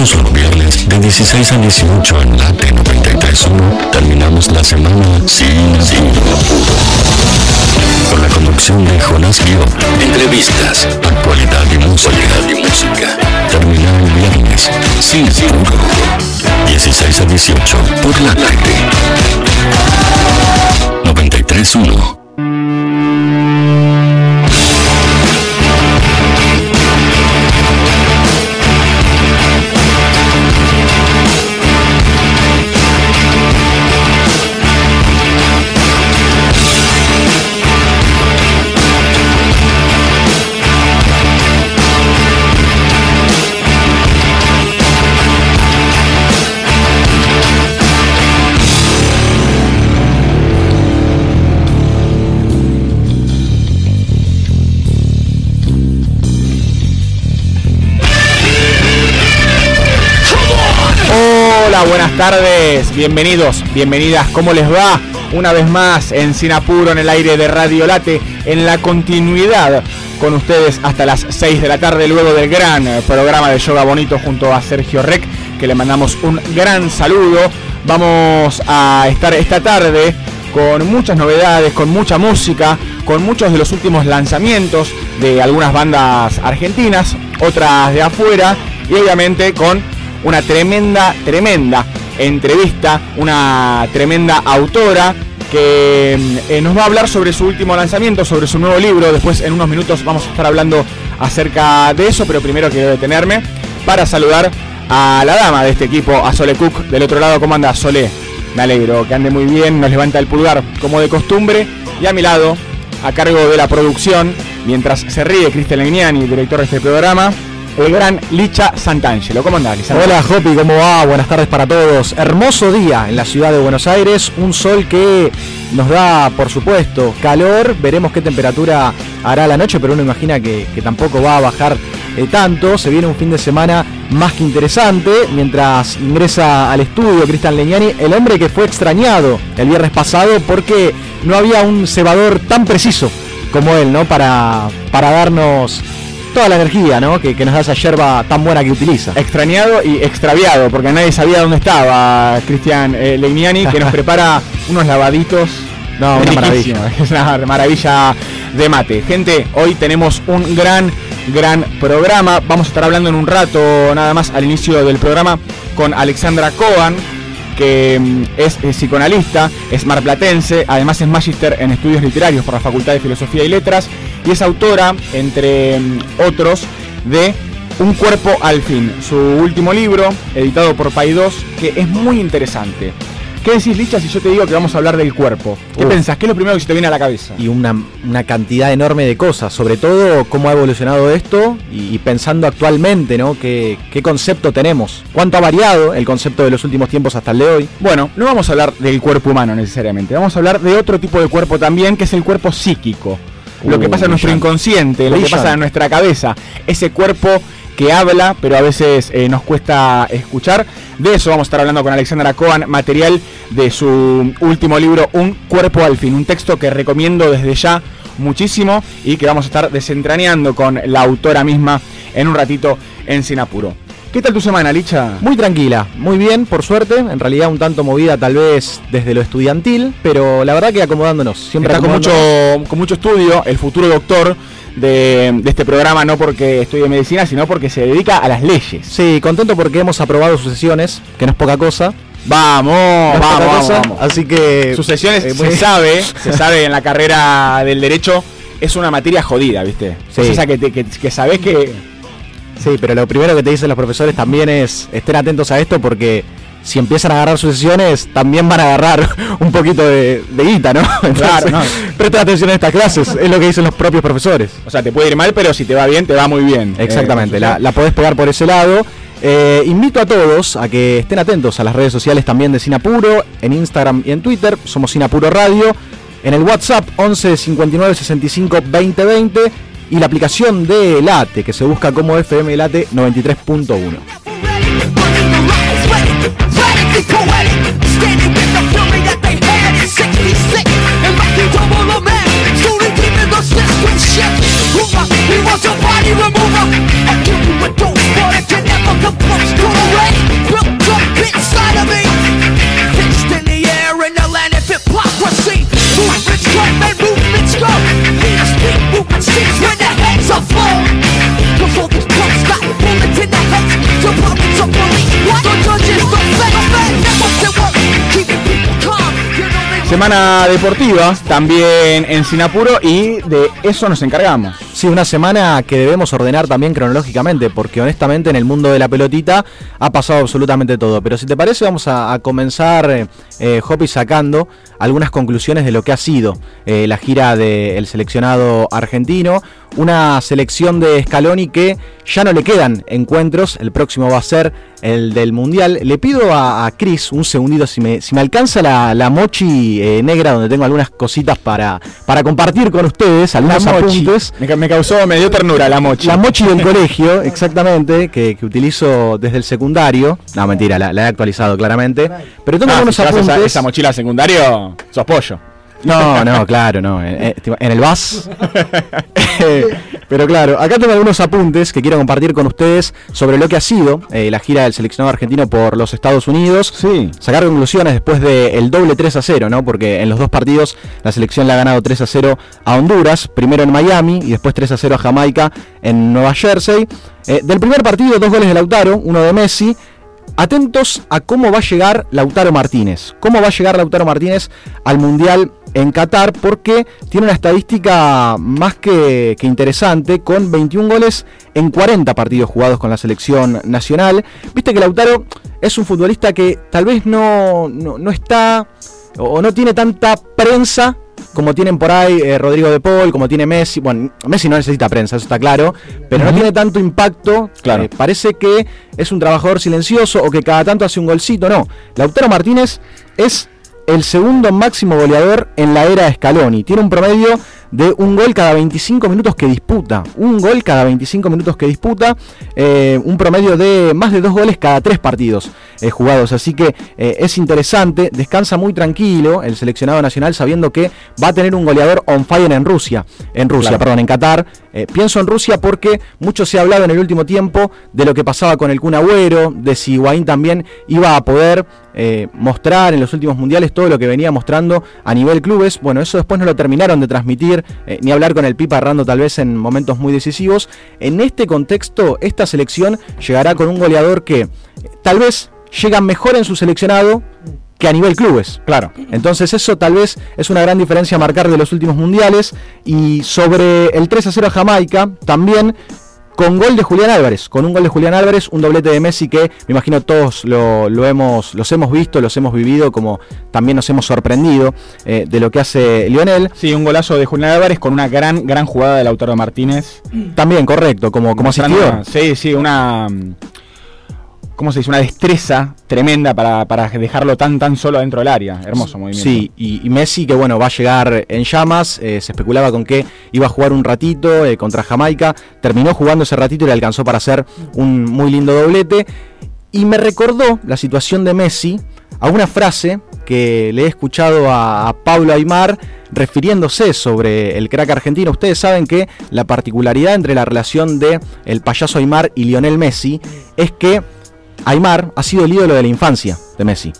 Todos los viernes de 16 a 18 en Late 93.1 terminamos la semana sin, apuro. Con la conducción de Jonás Guión. Entrevistas, actualidad y música. y música. Terminar el viernes sin apuro. 16 a 18 por Late 93.1. tardes, bienvenidos, bienvenidas, ¿cómo les va? Una vez más en Sinapuro, en el aire de Radio Late, en la continuidad con ustedes hasta las 6 de la tarde, luego del gran programa de Yoga Bonito junto a Sergio Rec, que le mandamos un gran saludo. Vamos a estar esta tarde con muchas novedades, con mucha música, con muchos de los últimos lanzamientos de algunas bandas argentinas, otras de afuera y obviamente con una tremenda, tremenda entrevista, una tremenda autora que eh, nos va a hablar sobre su último lanzamiento, sobre su nuevo libro. Después en unos minutos vamos a estar hablando acerca de eso, pero primero quiero detenerme para saludar a la dama de este equipo, a Sole Cook. Del otro lado, ¿cómo anda Sole? Me alegro, que ande muy bien, nos levanta el pulgar como de costumbre. Y a mi lado, a cargo de la producción, mientras se ríe Cristian Legnani, director de este programa, el gran Licha Santangelo. ¿Cómo andás, Licha? Hola, Jopi, ¿cómo va? Buenas tardes para todos. Hermoso día en la ciudad de Buenos Aires, un sol que nos da, por supuesto, calor. Veremos qué temperatura hará la noche, pero uno imagina que, tampoco va a bajar eh, tanto. Se viene un fin de semana más que interesante. Mientras ingresa al estudio Cristian Leñani, el hombre que fue extrañado el viernes pasado porque no había un cebador tan preciso como él, ¿no? Para, para darnos toda la energía ¿no? que, que, nos da esa yerba tan buena que utiliza. Extrañado y extraviado, porque nadie sabía dónde estaba Cristian eh, Legnani, que nos prepara unos lavaditos. No, una maravilla. Es una maravilla de mate. Gente, hoy tenemos un gran, gran programa. Vamos a estar hablando en un rato, nada más al inicio del programa, con Alexandra Cohen que mm, es, psicoanalista, es marplatense, además es magíster en estudios literarios por la Facultad de Filosofía y Letras y es autora, entre mm, otros, de Un cuerpo al fin, su último libro, editado por Paidós, que es muy interesante. ¿Qué decís, Licha, si yo te digo que vamos a hablar del cuerpo? ¿Qué Uf. pensás? ¿Qué es lo primero que se te viene a la cabeza? Y una, una cantidad enorme de cosas, sobre todo cómo ha evolucionado esto y, y pensando actualmente, ¿no? ¿Qué, ¿Qué, concepto tenemos? ¿Cuánto ha variado el concepto de los últimos tiempos hasta el de hoy? Bueno, no vamos a hablar del cuerpo humano necesariamente, vamos a hablar de otro tipo de cuerpo también, que es el cuerpo psíquico. Lo que pasa en nuestro inconsciente, lo que pasa en nuestra cabeza, ese cuerpo que habla, pero a veces eh, nos cuesta escuchar. De eso vamos a estar hablando con Alexandra Cohen, material de su último libro, Un cuerpo al fin, un texto que recomiendo desde ya muchísimo y que vamos a estar desentrañando con la autora misma en un ratito en Sinapuro. ¿Qué tal tu semana, Licha? Muy tranquila, muy bien, por suerte. En realidad un tanto movida tal vez desde lo estudiantil, pero la verdad que acomodándonos. Siempre Está acomodándonos. Con, mucho, con mucho estudio, el futuro doctor de, de, este programa, no porque estudie medicina, sino porque se dedica a las leyes. Sí, contento porque hemos aprobado sus sesiones, que no es poca cosa. Vamos, no vamos, cosa, vamos, Así que... Sus sesiones eh, se sabe, se sabe en la carrera del derecho, es una materia jodida, ¿viste? Sí. Es esa que, te, que, que sabés que Sí, pero lo primero que te dicen los profesores también es estén atentos a esto porque si empiezan a agarrar sus sesiones, también van a agarrar un poquito de, de guita, ¿no? Entonces, claro, no. Presta atención a estas clases, es lo que dicen los propios profesores. O sea, te puede ir mal, pero si te va bien, te va muy bien. Exactamente, eh, la, la podés pegar por ese lado. Eh, invito a todos a que estén atentos a las redes sociales también de Sinapuro, en Instagram y en Twitter, somos Sinapuro Radio, en el WhatsApp 11 59 65 20 20 y la aplicación de Late, que se busca como FM Late 93.1. Semana deportiva también en Sinapuro y de eso nos encargamos. Sí, una semana que debemos ordenar también cronológicamente, porque honestamente en el mundo de la pelotita ha pasado absolutamente todo. Pero si te parece, vamos a, comenzar, eh, eh, Hopi, sacando algunas conclusiones de lo que ha sido eh, la gira del seleccionado argentino. Una selección de Scaloni que ya no le quedan encuentros. El próximo va a ser el del Mundial. Le pido a, Chris un segundito si me, si me alcanza la, mochi negra, donde tengo algunas cositas para, para compartir con ustedes, algunos apuntes. Me, causó, me dio ternura la mochi. La mochi del colegio, exactamente, que, utilizo desde el secundario. No, mentira, la, he actualizado claramente. Pero tengo ah, algunos apuntes. Esa, mochila secundario, sos pollo. No, no, claro, no. En, el VAS. Pero claro, acá tengo algunos apuntes que quiero compartir con ustedes sobre lo que ha sido eh, la gira del seleccionado argentino por los Estados Unidos. Sí. Sacar conclusiones después del doble 3 a 0, ¿no? Porque en los dos partidos la selección le ha ganado 3 a 0 a Honduras, primero en Miami y después 3 a 0 a Jamaica en Nueva Jersey. Eh, del primer partido, dos goles de Lautaro, uno de Messi atentos a cómo va a llegar Lautaro Martínez. Cómo va a llegar Lautaro Martínez al Mundial en Qatar porque tiene una estadística más que, interesante con 21 goles en 40 partidos jugados con la selección nacional. Viste que Lautaro es un futbolista que tal vez no, no está o no tiene tanta prensa como tienen por ahí eh, Rodrigo de Paul, como tiene Messi. Bueno, Messi no necesita prensa, eso está claro, pero no tiene tanto impacto. Claro. Eh, parece que es un trabajador silencioso o que cada tanto hace un golcito. No, Lautaro Martínez es el segundo máximo goleador en la era de Scaloni. Tiene un promedio de un gol cada 25 minutos que disputa. Un gol cada 25 minutos que disputa. Eh, un promedio de más de dos goles cada tres partidos eh, jugados. Así que eh, es interesante. Descansa muy tranquilo el seleccionado nacional sabiendo que va a tener un goleador on fire en Rusia. En Rusia, perdón, en Qatar. pienso en Rusia porque mucho se ha hablado en el último tiempo de lo que pasaba con el Kun Agüero, de si Higuaín también iba a poder mostrar en los últimos mundiales todo lo que venía mostrando a nivel clubes. Bueno, eso después no lo terminaron de transmitir eh, ni hablar con el Pipa errando tal vez en momentos muy decisivos. En este contexto, esta selección llegará con un goleador que tal vez llega mejor en su seleccionado que a nivel clubes. Claro. Entonces eso tal vez es una gran diferencia a marcar de los últimos mundiales. Y sobre el 3 a 0 a Jamaica, también con gol de Julián Álvarez, con un gol de Julián Álvarez, un doblete de Messi que me imagino todos lo, hemos, los hemos visto, los hemos vivido, como también nos hemos sorprendido eh, de lo que hace Lionel. Sí, un golazo de Julián Álvarez con una gran, gran jugada del autor de Martínez. También, correcto, como, como. Sí, sí, una ¿cómo se dice? Una destreza tremenda para, dejarlo tan tan solo dentro del área. Hermoso movimiento. Sí, y, Messi que bueno, va a llegar en llamas, eh, se especulaba con que iba a jugar un ratito eh, contra Jamaica, terminó jugando ese ratito y le alcanzó para hacer un muy lindo doblete. Y me recordó la situación de Messi a una frase que le he escuchado a, Pablo Aymar refiriéndose sobre el crack argentino. Ustedes saben que la particularidad entre la relación de el payaso Aymar y Lionel Messi es que Aymar ha sido el ídolo de la infancia de Messi.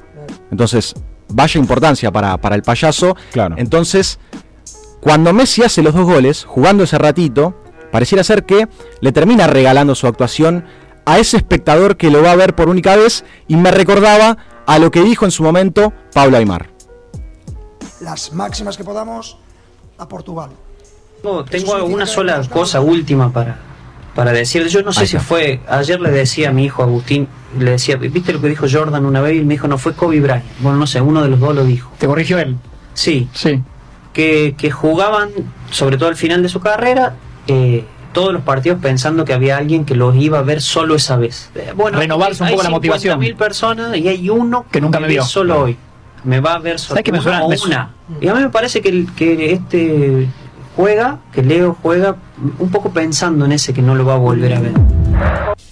Entonces, vaya importancia para, el payaso. Claro. Entonces, cuando Messi hace los dos goles, jugando ese ratito, pareciera ser que le termina regalando su actuación a ese espectador que lo va a ver por única vez y me recordaba a lo que dijo en su momento Pablo Aymar. Las máximas que podamos a Portugal. tengo una sola cosa última para, para decir. Yo no sé si fue, ayer le decía a mi hijo Agustín, le decía, ¿viste lo que dijo Jordan una vez? Y me dijo, no, fue Kobe Bryant. Bueno, no sé, uno de los dos lo dijo. ¿Te corrigió él? Sí. Sí. Que, que jugaban, sobre todo al final de su carrera, eh, todos los partidos pensando que había alguien que los iba a ver solo esa vez. Eh, bueno, renovarse un poco la motivación. mil personas y hay uno que nunca me vio solo hoy. Me va a ver solo que me suena, una. Y a mí me parece que, que este juega, que Leo juega un poco pensando en ese que no lo va a volver a ver.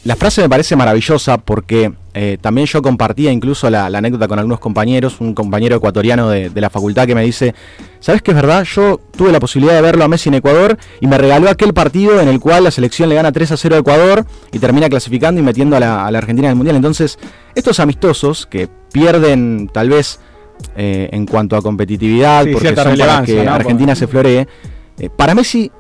La frase me parece maravillosa porque eh, también yo compartía incluso la, anécdota con algunos compañeros, un compañero ecuatoriano de, la facultad que me dice, ¿sabes qué es verdad? Yo tuve la posibilidad de verlo a Messi en Ecuador y me regaló aquel partido en el cual la selección le gana 3 a 0 a Ecuador y termina clasificando y metiendo a la, Argentina en el Mundial. Entonces, estos amistosos que pierden tal vez eh, en cuanto a competitividad, porque son para que Argentina se floree, eh, para Messi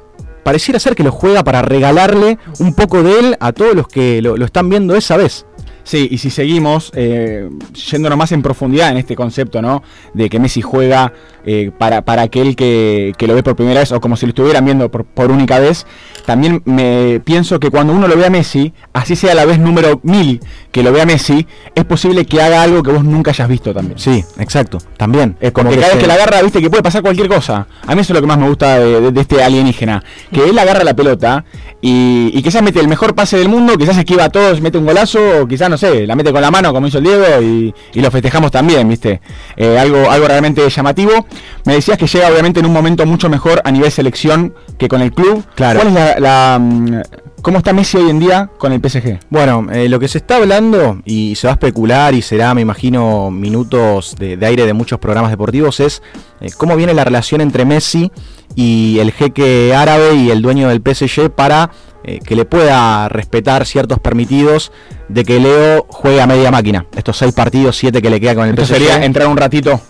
pareciera ser que lo juega para regalarle un poco de él a todos los que lo, están viendo esa vez. Sí, y si seguimos eh, yéndonos más en profundidad en este concepto, ¿no? De que Messi juega eh, para, para aquel que, que, lo ve por primera vez o como si lo estuvieran viendo por, por, única vez, también me pienso que cuando uno lo ve a Messi, así sea la vez número mil que lo ve a Messi, es posible que haga algo que vos nunca hayas visto también. Sí, exacto, también. Es como que cada vez que la agarra, viste que puede pasar cualquier cosa. A mí eso es lo que más me gusta de, de, este alienígena, que él agarra la pelota y, y quizás mete el mejor pase del mundo, quizás esquiva a todos, mete un golazo, o quizás no sé, la mete con la mano como hizo el Diego y, y lo festejamos también, viste. Eh, algo, algo realmente llamativo. Me decías que llega obviamente en un momento mucho mejor a nivel selección que con el club. Claro. ¿Cuál es la, la mm, ¿Cómo está Messi hoy en día con el PSG? Bueno, eh, lo que se está hablando y se va a especular y será, me imagino, minutos de, de aire de muchos programas deportivos es eh, cómo viene la relación entre Messi y el jeque árabe y el dueño del PSG para eh, que le pueda respetar ciertos permitidos de que Leo juegue a media máquina. Estos seis partidos, siete que le queda con el PSG. sería entrar un ratito.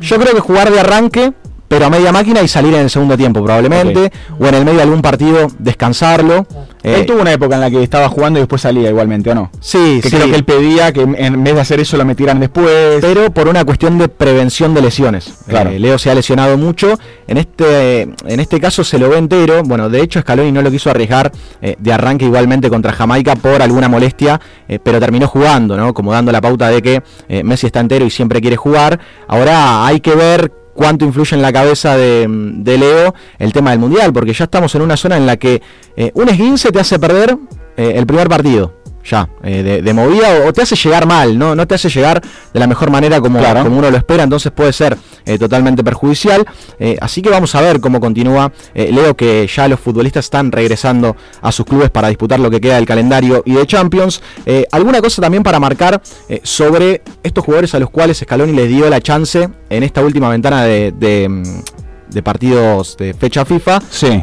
Yo creo que jugar de arranque, pero a media máquina y salir en el segundo tiempo probablemente, o en el medio de algún partido descansarlo. Él Eh, tuvo una época en la que estaba jugando y después salía igualmente, ¿o no? sí, Que sí, creo que él pedía que en vez de hacer eso lo metieran después. pero por una cuestión de prevención de lesiones. Claro. Eh, Leo se ha lesionado mucho. En este, en este caso se lo ve entero. Bueno, de hecho Scaloni no lo quiso arriesgar eh, de arranque igualmente contra Jamaica por alguna molestia, pero terminó jugando, ¿no? Como dando la pauta de que Messi está entero y siempre quiere jugar. Ahora hay que ver cuánto influye en la cabeza de, Leo el tema del Mundial, porque ya estamos en una zona en la que eh, un esguince te hace perder eh, el primer partido. Ya, eh, de, de movida o, o te hace llegar mal, ¿no? No te hace llegar de la mejor manera como, Claro. como uno lo espera, entonces puede ser eh, totalmente perjudicial. Eh, así que vamos a ver cómo continúa. Eh, Leo que ya los futbolistas están regresando a sus clubes para disputar lo que queda del calendario y de Champions. Alguna cosa también para marcar sobre estos jugadores a los cuales Scaloni les dio la chance en esta última ventana de, de, mm, de partidos de fecha FIFA. Sí.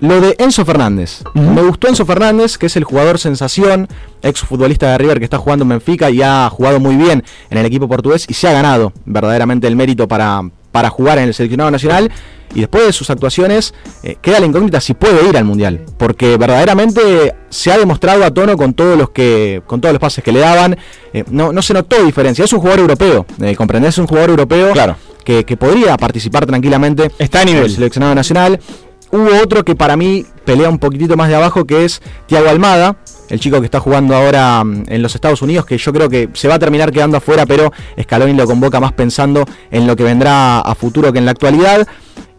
Lo de Enzo Fernández. Me gustó Enzo Fernández, que es el jugador sensación, ex futbolista de River que está jugando en Benfica y ha jugado muy bien en el equipo portugués y se ha ganado verdaderamente el mérito para, para jugar en el seleccionado nacional. Y después de sus actuaciones, eh, queda la incógnita si puede ir al mundial. Porque verdaderamente se ha demostrado a tono con todos los que. con todos los pases que le daban. Eh, no, no se notó diferencia. Es un jugador europeo. Eh, ¿Comprendés? Es un jugador europeo Claro. que, que podría participar tranquilamente Está a en nivel. el seleccionado nacional. Hubo otro que para mí pelea un poquitito más de abajo, que es Tiago Almada, el chico que está jugando ahora mm, en los Estados Unidos, que yo creo que se va a terminar quedando afuera, pero Scaloni lo convoca más pensando en lo que vendrá a futuro que en la actualidad.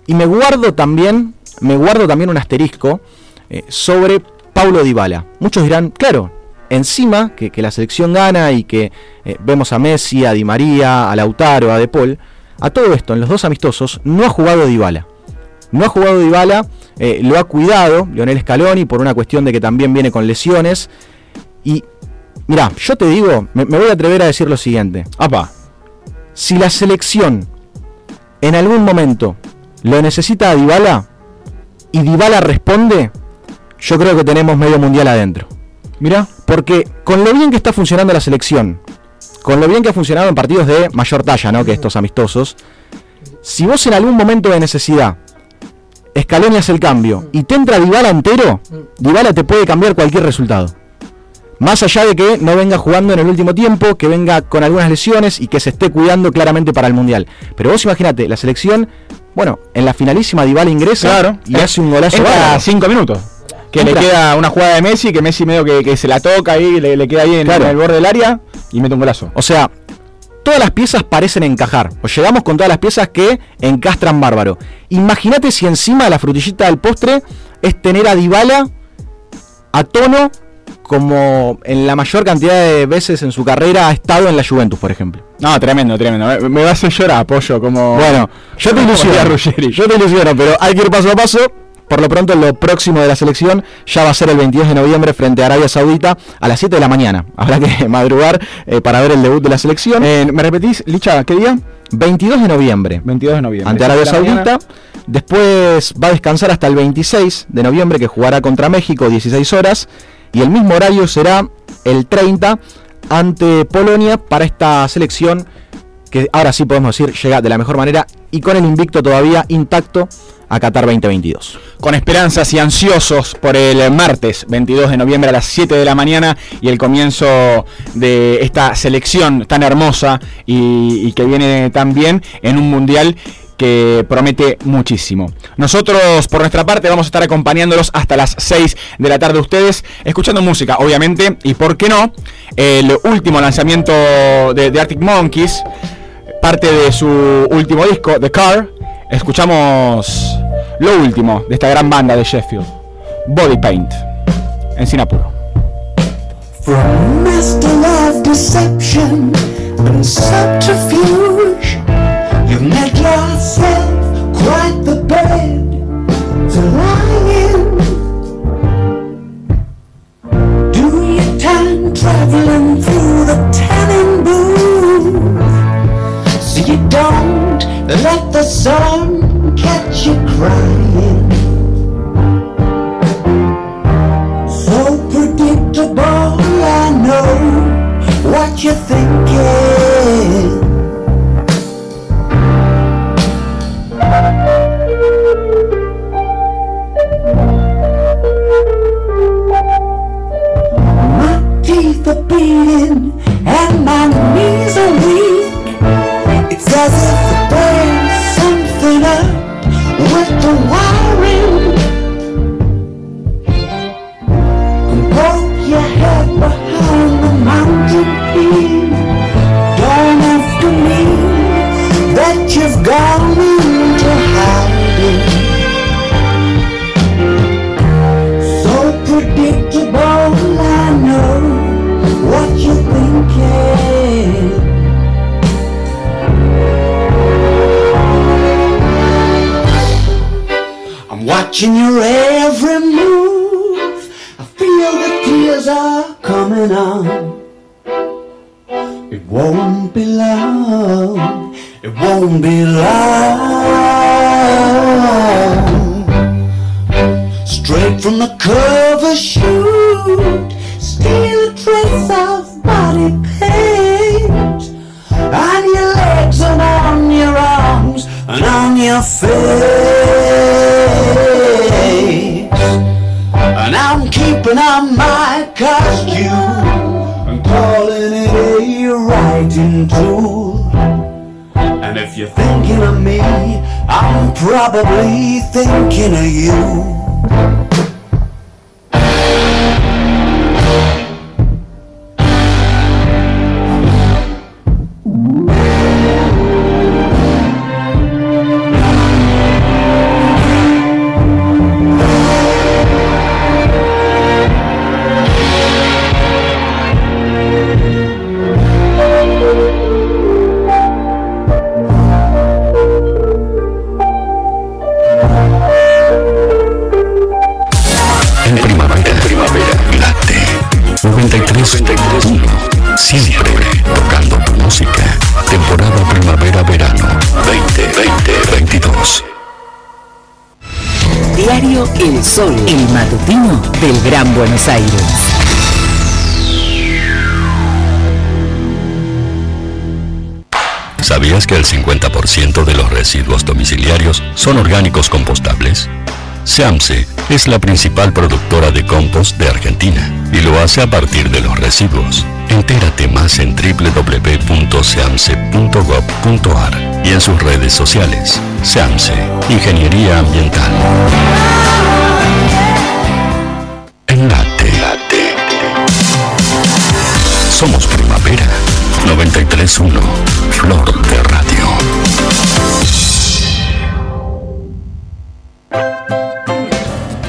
Y me guardo también, me guardo también un asterisco eh, sobre Paulo Dybala. Muchos dirán, claro, encima que, la selección gana y que eh, vemos a Messi, a Di María, a Lautaro, a De Paul, a todo esto en los dos amistosos no ha jugado Dybala. No ha jugado Dybala, eh, lo ha cuidado Lionel Scaloni por una cuestión de que también viene con lesiones. Y mira, yo te digo, me, me voy a atrever a decir lo siguiente. Apa. Si la selección en algún momento lo necesita a Dybala y Dybala responde, yo creo que tenemos medio mundial adentro. Mira. Porque con lo bien que está funcionando la selección, con lo bien que ha funcionado en partidos de mayor talla, ¿no? Que estos amistosos, si vos en algún momento de necesidad Scaloni hace el cambio y te entra Dybala entero, Dybala te puede cambiar cualquier resultado. Más allá de que no venga jugando en el último tiempo, que venga con algunas lesiones y que se esté cuidando claramente para el Mundial. Pero vos imagínate, la selección, bueno, en la finalísima Dybala ingresa Claro. y hace un golazo bárbaro. cinco minutos. Que Entra. le queda una jugada de Messi, que Messi medio que, que se la toca ahí, le, le queda ahí en, Claro. en el borde del área y mete un golazo. O sea, todas las piezas parecen encajar. O llegamos con todas las piezas que encastran bárbaro. Imagínate si encima la frutillita del postre es tener a Dybala a tono como en la mayor cantidad de veces en su carrera ha estado en la Juventus, por ejemplo. No, tremendo, tremendo. Me, me va a hacer llorar, pollo, como. Bueno, yo te ilusiono, Ruggeri. yo te ilusiono, pero hay que ir paso a paso. Por lo pronto, lo próximo de la selección ya va a ser el 22 de noviembre frente a Arabia Saudita a las 7 de la mañana. Habrá que madrugar eh, para ver el debut de la selección. Eh, ¿Me repetís, Licha, qué día? 22 de noviembre 22 de noviembre. ante Arabia De la mañana. Saudita. Después va a descansar hasta el 26 de noviembre que jugará contra México 16 horas. Y el mismo horario será el 30 ante Polonia para esta selección que ahora sí podemos decir llega de la mejor manera y con el invicto todavía intacto a Qatar 2022. Con esperanzas y ansiosos por el martes 22 de noviembre a las 7 de la mañana y el comienzo de esta selección tan hermosa y, que viene tan bien en un mundial que promete muchísimo. Nosotros, por nuestra parte, vamos a estar acompañándolos hasta las 6 de la tarde ustedes, escuchando música, obviamente, y por qué no, el último lanzamiento de, de Arctic Monkeys, parte de su último disco, The Car, escuchamos lo último de esta gran banda de Sheffield, Body Paint, en Singapur. From master of deception and subterfuge, you've made yourself quite the bed to lie in. Do your time traveling through the tanning booth, so you don't let the sun catch you crying. So predictable, I know what you're thinking. My teeth are beating and my knees are weak. It's as if there's something up with the wiring. And poke your head behind the mountain peak. Don't have to mean that you've gone into hiding. So predictable, I know what you're thinking. Watching your every move. I feel the tears are coming on. It won't be long. It won't be long. Straight from the cover shoot, steal a trace of body paint on your legs and on your arms and on your face. I'm keeping on my costume and calling it a writing tool. And if you're thinking of me, I'm probably thinking of you. Buenos Aires. ¿Sabías que el 50% de los residuos domiciliarios son orgánicos compostables? SEAMSE es la principal productora de compost de Argentina y lo hace a partir de los residuos. Entérate más en www.seamse.gov.ar y en sus redes sociales. SEAMSE, Ingeniería Ambiental. 931 Flor de Radio.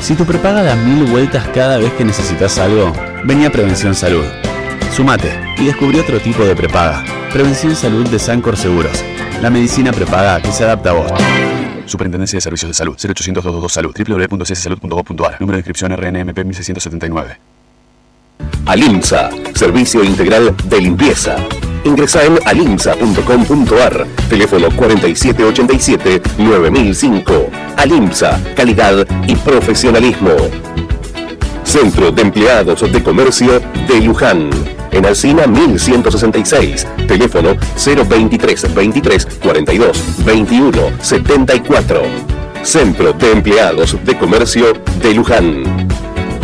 Si tu prepaga da mil vueltas cada vez que necesitas algo, vení a Prevención Salud. Sumate y descubrí otro tipo de prepaga. Prevención Salud de Sancor Seguros. La medicina prepaga que se adapta a vos. Superintendencia de Servicios de Salud. 0800 222 Salud. www.cssalud.gov.ar. Número de inscripción RNMP 1679. Alimsa, servicio integral de limpieza. Ingresa en alimsa.com.ar, teléfono 4787-9005. Alimsa, calidad y profesionalismo. Centro de Empleados de Comercio de Luján. En Alcina 1166, teléfono 023 23 42 21 74. Centro de Empleados de Comercio de Luján.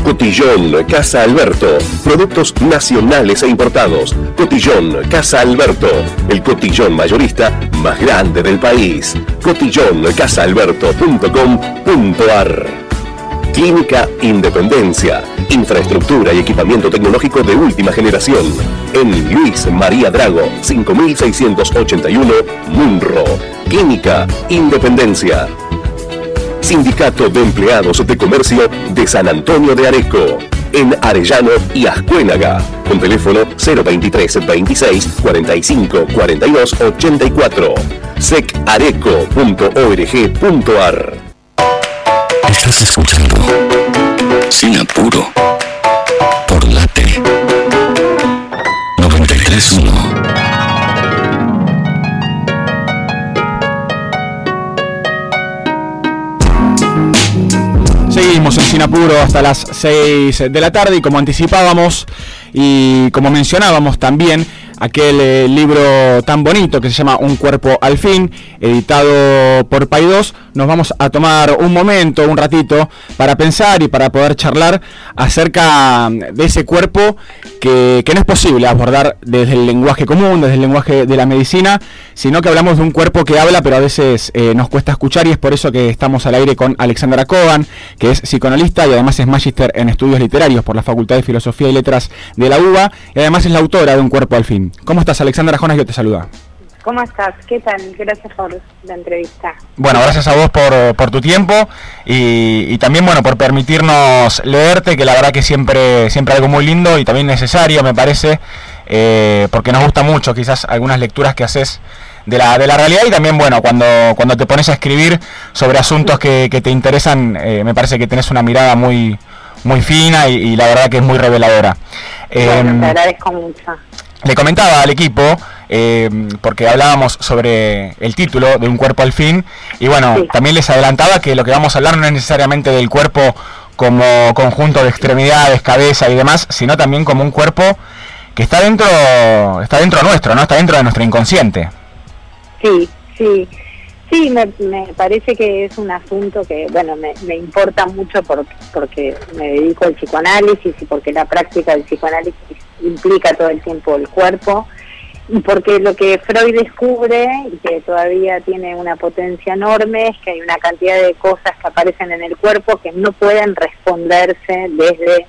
Cotillón Casa Alberto. Productos nacionales e importados. Cotillón Casa Alberto. El cotillón mayorista más grande del país. Cotillóncasaalberto.com.ar Clínica Independencia. Infraestructura y equipamiento tecnológico de última generación. En Luis María Drago, 5681, Munro. Clínica Independencia. Sindicato de Empleados de Comercio de San Antonio de Areco, en Arellano y Ascuénaga, con teléfono 023 26 45 42 84, secareco.org.ar. Estás escuchando Sin Apuro por Late Seguimos en Sinapuro hasta las 6 de la tarde y como anticipábamos y como mencionábamos también, aquel eh, libro tan bonito que se llama Un cuerpo al fin, editado por Paidós, nos vamos a tomar un momento, un ratito, para pensar y para poder charlar acerca de ese cuerpo que, no es posible abordar desde el lenguaje común, desde el lenguaje de la medicina, sino que hablamos de un cuerpo que habla, pero a veces eh, nos cuesta escuchar y es por eso que estamos al aire con Alexandra Kogan, que es psicoanalista y además es magíster en estudios literarios por la Facultad de Filosofía y Letras de la UBA y además es la autora de Un cuerpo al fin. ¿Cómo estás, Alexandra Jonas? Yo te saluda. ¿Cómo estás? ¿Qué tal? Gracias por la entrevista. Bueno, gracias a vos por, por tu tiempo y, y, también, bueno, por permitirnos leerte, que la verdad que siempre, siempre algo muy lindo y también necesario, me parece, eh, porque nos gusta mucho quizás algunas lecturas que haces de la, de la realidad y también, bueno, cuando, cuando te pones a escribir sobre asuntos que, que te interesan, eh, me parece que tenés una mirada muy, muy fina y, y, la verdad que es muy reveladora. Bueno, eh, te agradezco mucho. Le comentaba al equipo, eh, porque hablábamos sobre el título de Un cuerpo al fin, y bueno, sí. también les adelantaba que lo que vamos a hablar no es necesariamente del cuerpo como conjunto de extremidades, cabeza y demás, sino también como un cuerpo que está dentro, está dentro nuestro, ¿no? Está dentro de nuestro inconsciente. Sí, sí. Sí, me, me parece que es un asunto que, bueno, me, me importa mucho por, porque me dedico al psicoanálisis y porque la práctica del psicoanálisis implica todo el tiempo el cuerpo y porque lo que Freud descubre y que todavía tiene una potencia enorme es que hay una cantidad de cosas que aparecen en el cuerpo que no pueden responderse desde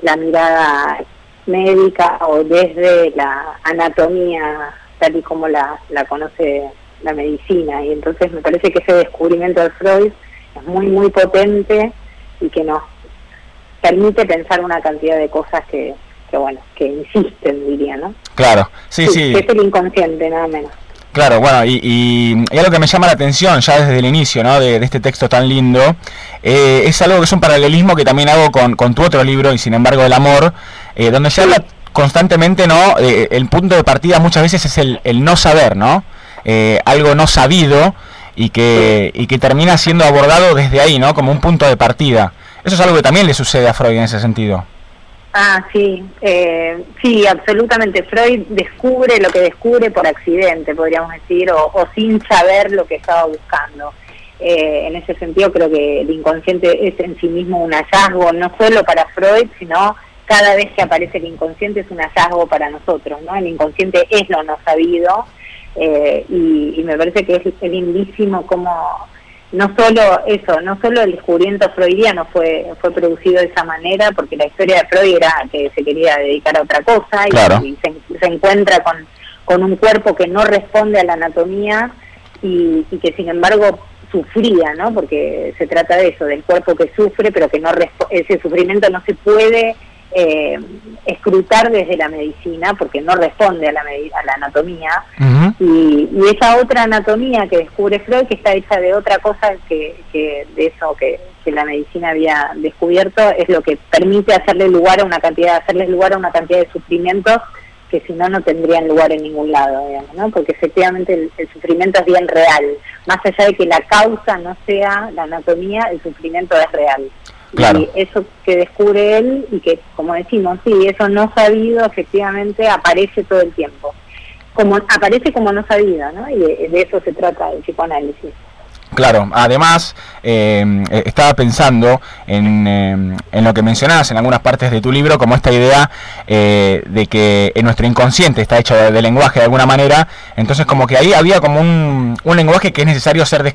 la mirada médica o desde la anatomía tal y como la, la conoce la medicina. Y entonces me parece que ese descubrimiento de Freud es muy muy potente y que nos permite pensar una cantidad de cosas que, que bueno, que insisten diría, ¿no? Claro, sí, sí. es el inconsciente nada menos. Claro, bueno, y, y, y, algo que me llama la atención ya desde el inicio ¿no? de, de este texto tan lindo, eh, es algo que es un paralelismo que también hago con, con tu otro libro, y sin embargo el amor, eh, donde se habla constantemente, ¿no? Eh, el punto de partida muchas veces es el, el no saber, ¿no? eh, algo no sabido y que, y que termina siendo abordado desde ahí, ¿no? Como un punto de partida. Eso es algo que también le sucede a Freud en ese sentido. Ah, sí, eh, sí, absolutamente. Freud descubre lo que descubre por accidente, podríamos decir, o, sin saber lo que estaba buscando. Eh, en ese sentido creo que el inconsciente es en sí mismo un hallazgo, no solo para Freud, sino cada vez que aparece el inconsciente es un hallazgo para nosotros, ¿no? El inconsciente es lo no sabido, eh, y, me parece que es, es lindísimo como no solo eso, no solo el descubrimiento freudiano fue fue producido de esa manera, porque la historia de Freud era que se quería dedicar a otra cosa y, claro. y se, se, encuentra con, con un cuerpo que no responde a la anatomía y, y, que sin embargo sufría, ¿no? Porque se trata de eso, del cuerpo que sufre, pero que no ese sufrimiento no se puede eh, escrutar desde la medicina porque no responde a la, a la anatomía uh -huh. y, y, esa otra anatomía que descubre Freud que está hecha de otra cosa que, que de eso que, que, la medicina había descubierto es lo que permite hacerle lugar a una cantidad hacerle lugar a una cantidad de sufrimientos que si no no tendrían lugar en ningún lado digamos, ¿no? porque efectivamente el, el sufrimiento es bien real más allá de que la causa no sea la anatomía el sufrimiento es real Y eso que descubre él y que, como decimos, sí, eso no sabido efectivamente aparece todo el tiempo. Como aparece como no sabido, ¿no? Y de, de eso se trata el psicoanálisis. Claro, además eh, estaba pensando en, eh, en, lo que mencionabas en algunas partes de tu libro, como esta idea eh, de que en nuestro inconsciente está hecho de, lenguaje de alguna manera, entonces como que ahí había como un, un lenguaje que es necesario ser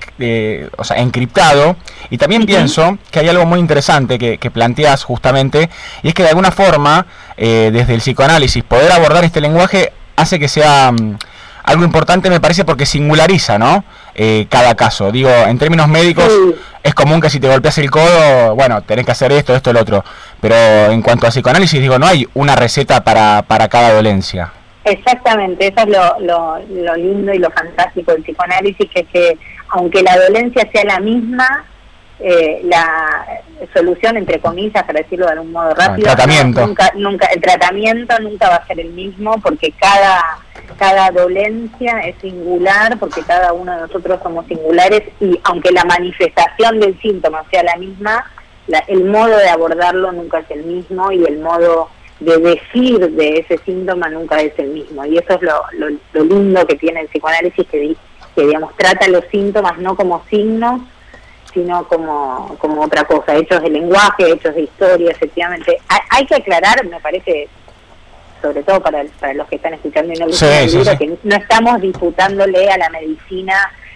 o sea, encriptado, y también pienso que hay algo muy interesante que, que, planteas justamente, y es que de alguna forma, desde el psicoanálisis, poder abordar este lenguaje hace que sea... Mm, algo importante me parece porque singulariza, ¿no? Eh, cada caso. Digo, en términos médicos es común que si te golpeas el codo, bueno, tenés que hacer esto, esto, el otro. Pero en cuanto a psicoanálisis, digo, no hay una receta para, para cada dolencia. Exactamente, eso es lo, lo, lo lindo y lo fantástico del psicoanálisis, que que aunque la dolencia sea la misma, eh, la solución, entre comillas, para decirlo de algún modo rápido, tratamiento. nunca, nunca, el tratamiento nunca va a ser el mismo porque cada cada dolencia es singular porque cada uno de nosotros somos singulares y aunque la manifestación del síntoma sea la misma, el modo de abordarlo nunca es el mismo y el modo de decir de ese síntoma nunca es el mismo. Y eso es lo, lo, lindo que tiene el psicoanálisis, que, que digamos trata los síntomas no como signos, sino como, como otra cosa, hechos de lenguaje, hechos de historia, efectivamente. Hay, hay que aclarar, me parece sobre todo para, para los que están escuchando y no que no estamos disputándole a la medicina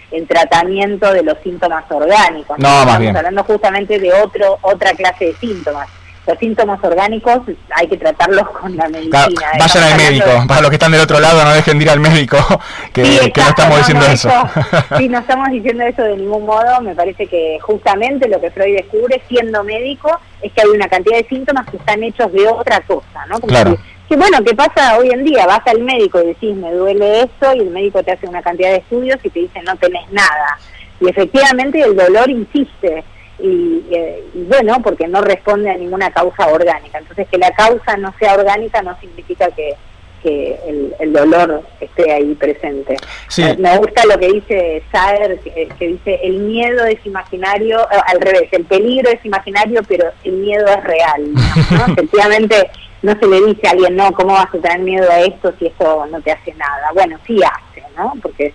el tratamiento de los síntomas orgánicos. No, estamos hablando justamente de otro otra clase de síntomas. Los síntomas orgánicos hay que tratarlos con la medicina. vayan al médico, para los que están del otro lado no dejen de ir al médico, que, no estamos diciendo eso. sí, no estamos diciendo eso de ningún modo, me parece que justamente lo que Freud descubre siendo médico es que hay una cantidad de síntomas que están hechos de otra cosa, ¿no? claro que bueno, ¿qué pasa hoy en día? Vas al médico y decís, me duele eso, y el médico te hace una cantidad de estudios y te dice, no tenés nada. Y efectivamente el dolor insiste. Y, bueno, porque no responde a ninguna causa orgánica. Entonces, que la causa no sea orgánica no significa que, el, dolor esté ahí presente. Me gusta lo que dice Saer, que, dice, el miedo es imaginario, eh, al revés, el peligro es imaginario, pero el miedo es real. Efectivamente, no se le dice a alguien, no, ¿cómo vas a tener miedo a esto si esto no te hace nada? Bueno, sí hace, ¿no? Porque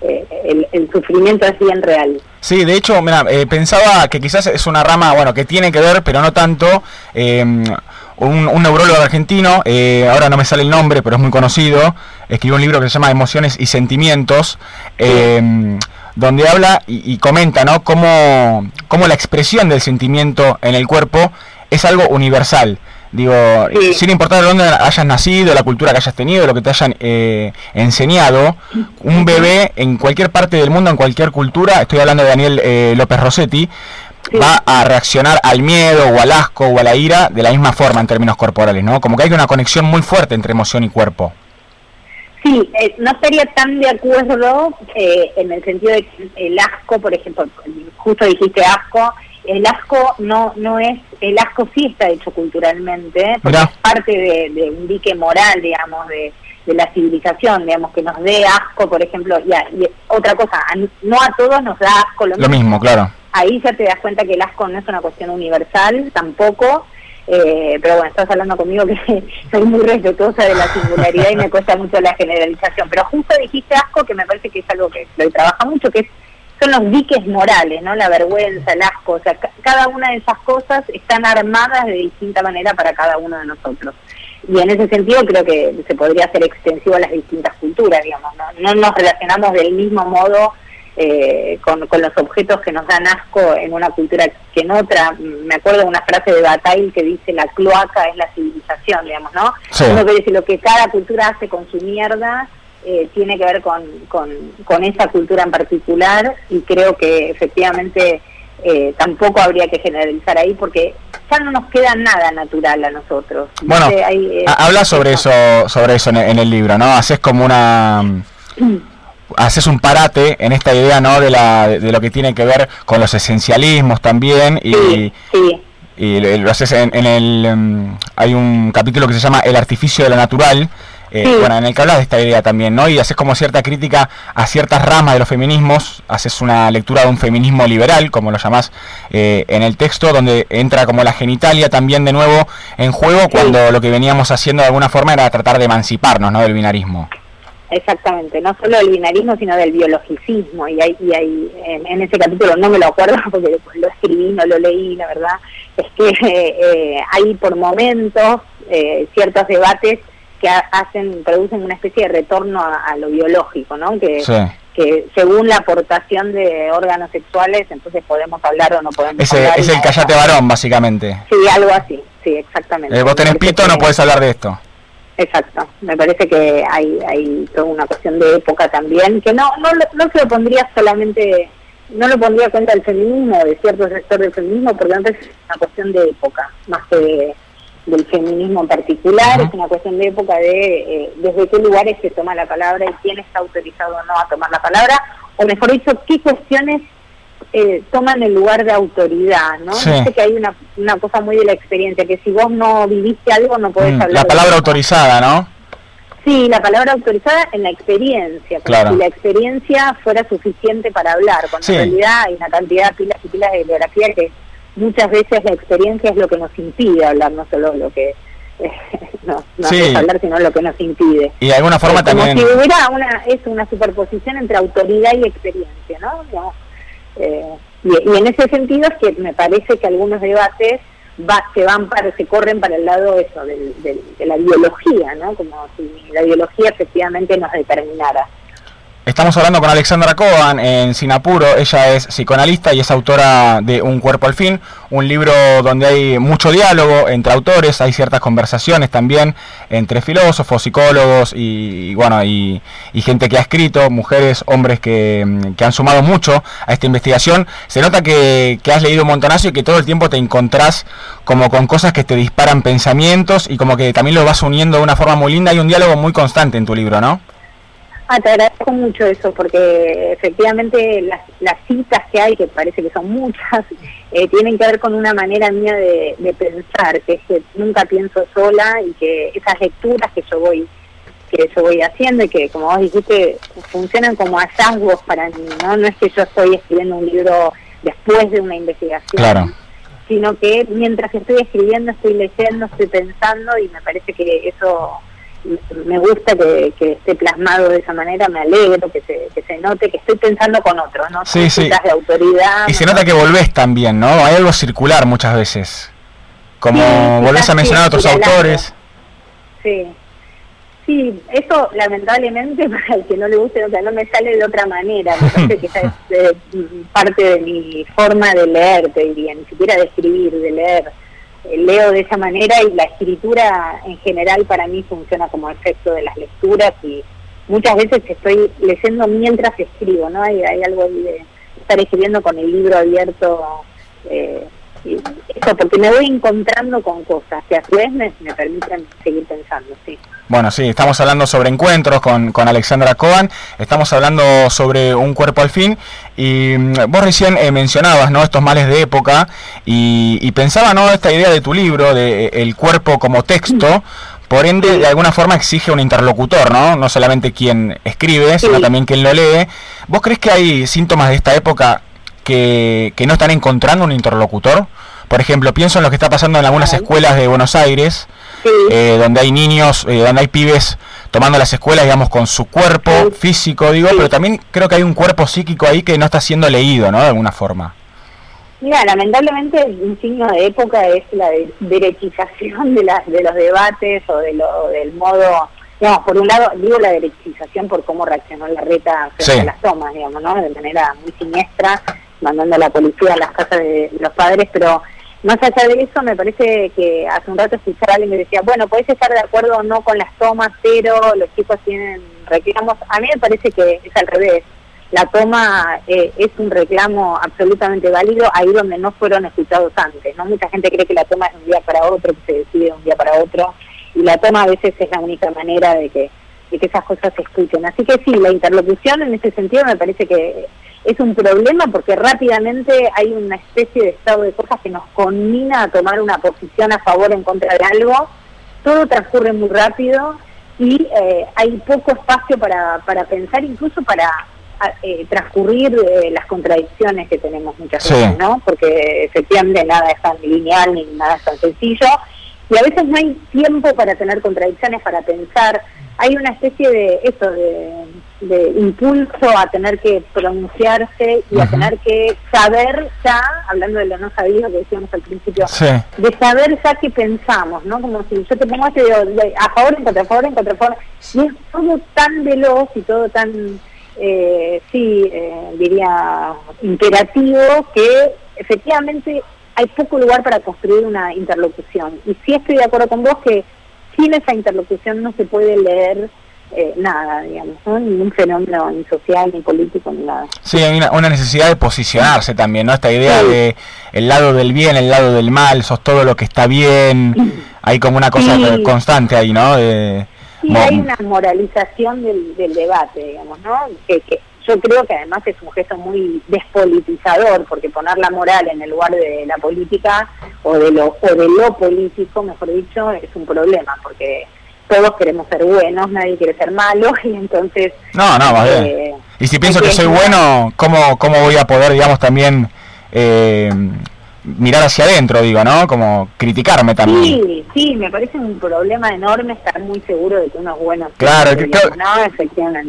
eh, el, sufrimiento es bien real. Sí, de hecho, mira, eh, pensaba que quizás es una rama, bueno, que tiene que ver, pero no tanto. Em, un, neurólogo argentino, eh, ahora no me sale el nombre, pero es muy conocido, escribió un libro que se llama Emociones y Sentimientos, donde habla y, y, comenta, ¿no? Cómo, cómo la expresión del sentimiento en el cuerpo es algo universal. Digo, sin importar de dónde hayas nacido, la cultura que hayas tenido, lo que te hayan eh, enseñado, un bebé en cualquier parte del mundo, en cualquier cultura, estoy hablando de Daniel eh, López Rossetti, va a reaccionar al miedo o al asco o a la ira de la misma forma en términos corporales, ¿no? Como que hay una conexión muy fuerte entre emoción y cuerpo. Sí, eh, no estaría tan de acuerdo en el sentido de que el asco, por ejemplo, justo dijiste asco, el asco no no es el asco sí está hecho culturalmente porque es parte de, un dique moral digamos de, la civilización digamos que nos dé asco por ejemplo y, y otra cosa no a todos nos da asco lo, mismo, claro. Ahí ya te das cuenta que el asco no es una cuestión universal tampoco eh, pero bueno, estás hablando conmigo que soy muy respetuosa de la singularidad y me cuesta mucho la generalización. Pero justo dijiste asco, que me parece que es algo que lo trabaja mucho, que es son los diques morales, ¿no? La vergüenza, el asco, o sea, cada una de esas cosas están armadas de distinta manera para cada uno de nosotros. Y en ese sentido creo que se podría hacer extensivo a las distintas culturas, digamos, ¿no? No nos relacionamos del mismo modo eh, con, los objetos que nos dan asco en una cultura que en otra. Me acuerdo de una frase de Bataille que dice la cloaca es la civilización, digamos, ¿no? Uno que dice lo que cada cultura hace con su mierda eh, tiene que ver con, con, esa cultura en particular y creo que efectivamente eh, tampoco habría que generalizar ahí porque ya no nos queda nada natural a nosotros. Bueno, eh, habla sobre eso, sobre eso en el, libro, ¿no? Haces como una haces un parate en esta idea, ¿no? De, la, de lo que tiene que ver con los esencialismos también y, y lo, haces en, en el em, hay un capítulo que se llama El artificio de lo natural eh, bueno, en el que hablas de esta idea también, ¿no? Y haces como cierta crítica a ciertas ramas de los feminismos, haces una lectura de un feminismo liberal, como lo llamás eh, en el texto, donde entra como la genitalia también de nuevo en juego, cuando lo que veníamos haciendo de alguna forma era tratar de emanciparnos, ¿no? Del binarismo. exactamente, no solo del binarismo, sino del biologicismo. Y hay, y hay en, ese capítulo, no me lo acuerdo porque lo escribí, no lo leí, la verdad, es que eh, hay por momentos eh, ciertos debates que hacen producen una especie de retorno a, lo biológico, ¿no? Que, que según la aportación de órganos sexuales, entonces podemos hablar o no podemos Ese, hablar. Es el callate varón, básicamente. Sí, algo así, sí, exactamente. Eh, vos tenés pito, no puedes hablar de esto. Exacto, me parece que hay, hay toda una cuestión de época también, que no, no, no se lo pondría solamente, no lo pondría cuenta del feminismo, de cierto sector del feminismo, porque antes es una cuestión de época, más que del feminismo en particular, es una cuestión de época de eh, desde qué lugares se toma la palabra y quién está autorizado o no a tomar la palabra, o mejor dicho, qué cuestiones eh, toman el lugar de autoridad, ¿no? Sé que hay una, una cosa muy de la experiencia, que si vos no viviste algo no podés mm, hablar. La palabra autorizada, ¿no? Sí, la palabra autorizada en la experiencia, como si la experiencia fuera suficiente para hablar, cuando en realidad hay una cantidad de pilas y pilas de bibliografía que muchas veces la experiencia es lo que nos impide hablar, no solo lo que no, no hablar, sino lo que nos impide. Y de alguna forma también... Como si hubiera una, es una superposición entre autoridad y experiencia, ¿no? Eh, y, en ese sentido es que me parece que algunos debates va, se van para, se corren para el lado eso, de la biología, ¿no? Como si la biología efectivamente nos determinara. Estamos hablando con Alexandra Coban en Sinapuro. Ella es psicoanalista y es autora de Un cuerpo al fin, un libro donde hay mucho diálogo entre autores, hay ciertas conversaciones también entre filósofos, psicólogos y, bueno y, gente que ha escrito, mujeres, hombres que, han sumado mucho a esta investigación. Se nota que, que has leído un montonazo y que todo el tiempo te encontrás como con cosas que te disparan pensamientos y como que también lo vas uniendo de una forma muy linda. Hay un diálogo muy constante en tu libro, ¿no? Ah, te agradezco mucho eso, porque efectivamente las, las citas que hay, que parece que son muchas, eh, tienen que ver con una manera mía de, pensar, que es que nunca pienso sola y que esas lecturas que yo voy que yo voy haciendo y que, como vos dijiste, funcionan como hallazgos para mí, ¿no? No es que yo estoy escribiendo un libro después de una investigación, sino que mientras estoy escribiendo, estoy leyendo, estoy pensando y me parece que eso me gusta que, esté plasmado de esa manera, me alegro que se, que se note que estoy pensando con otros, ¿no? Sí, sí. de autoridad. Y se nota que volvés también, ¿no? Hay algo circular muchas veces. Como volvés a mencionar a otros autores. Sí. Sí, eso lamentablemente para el que no le guste, o sea, no me sale de otra manera. Me parece que esa es eh, parte de mi forma de leer, te diría, ni siquiera de escribir, de leer leo de esa manera y la escritura en general para mí funciona como efecto de las lecturas y muchas veces estoy leyendo mientras escribo, ¿no? Hay, hay algo de estar escribiendo con el libro abierto, eh, eso, porque me voy encontrando con cosas que a su vez me, me permiten seguir pensando, sí. Bueno, sí, estamos hablando sobre encuentros con, con Alexandra Cohen, estamos hablando sobre un cuerpo al fin y mm, vos recién eh, mencionabas ¿no? estos males de época y, pensaba ¿no? esta idea de tu libro, de eh, el cuerpo como texto, por ende de alguna forma exige un interlocutor, ¿no? No solamente quien escribe, sino también quien lo lee. ¿Vos crees que hay síntomas de esta época que, que no están encontrando un interlocutor? Por ejemplo, pienso en lo que está pasando en algunas escuelas de Buenos Aires, eh, donde hay niños, eh, donde hay pibes tomando las escuelas, digamos, con su cuerpo físico, digo, pero también creo que hay un cuerpo psíquico ahí que no está siendo leído, ¿no? De alguna forma. Mira, lamentablemente un signo de época es la derechización de, de los debates o de lo, del modo, digamos, por un lado, digo la derechización por cómo reaccionó la reta frente a las tomas, digamos, ¿no? De manera muy siniestra, mandando a la policía a las casas de los padres, pero más allá de eso, me parece que hace un rato escuchaba a alguien que decía, bueno, podés estar de acuerdo o no con las tomas, pero los chicos tienen reclamos. A mí me parece que es al revés. La toma eh, es un reclamo absolutamente válido ahí donde no fueron escuchados antes. no Mucha gente cree que la toma es un día para otro, que se decide de un día para otro, y la toma a veces es la única manera de que, de que esas cosas se escuchen. Así que sí, la interlocución en ese sentido me parece que es un problema porque rápidamente hay una especie de estado de cosas que nos conmina a tomar una posición a favor o en contra de algo. Todo transcurre muy rápido y eh, hay poco espacio para, para pensar, incluso para eh, transcurrir eh, las contradicciones que tenemos muchas veces, ¿no? Porque efectivamente nada es tan lineal ni nada es tan sencillo y a veces no hay tiempo para tener contradicciones, para pensar, hay una especie de eso, de, de impulso a tener que pronunciarse y a tener que saber ya, hablando de lo no sabido que decíamos al principio, de saber ya qué pensamos, ¿no? Como si yo te pongo este de, a favor, en contra, a favor, en contra, a favor, y es todo tan veloz y todo tan, eh, sí, eh, diría, imperativo que efectivamente hay poco lugar para construir una interlocución. Y sí estoy de acuerdo con vos que sin esa interlocución no se puede leer eh, nada, digamos, ¿no? ningún fenómeno ni social, ni político, ni nada. Sí, hay una, necesidad de posicionarse también, ¿no? Esta idea de el lado del bien, el lado del mal, sos todo lo que está bien, hay como una cosa constante ahí, ¿no? De, sí, hay una moralización del, del debate, digamos, ¿no? Que, que yo creo que además es un gesto muy despolitizador, porque poner la moral en el lugar de la política o de lo, o de lo político, mejor dicho, es un problema, porque todos queremos ser buenos, nadie quiere ser malo, y entonces... No, no, eh, Y si pienso que soy bueno, ¿cómo, ¿cómo voy a poder, digamos, también... Eh, mirar hacia adentro, digo, ¿no? Como criticarme también. Sí, sí, me parece un problema enorme estar muy seguro de que uno es bueno. Claro, que,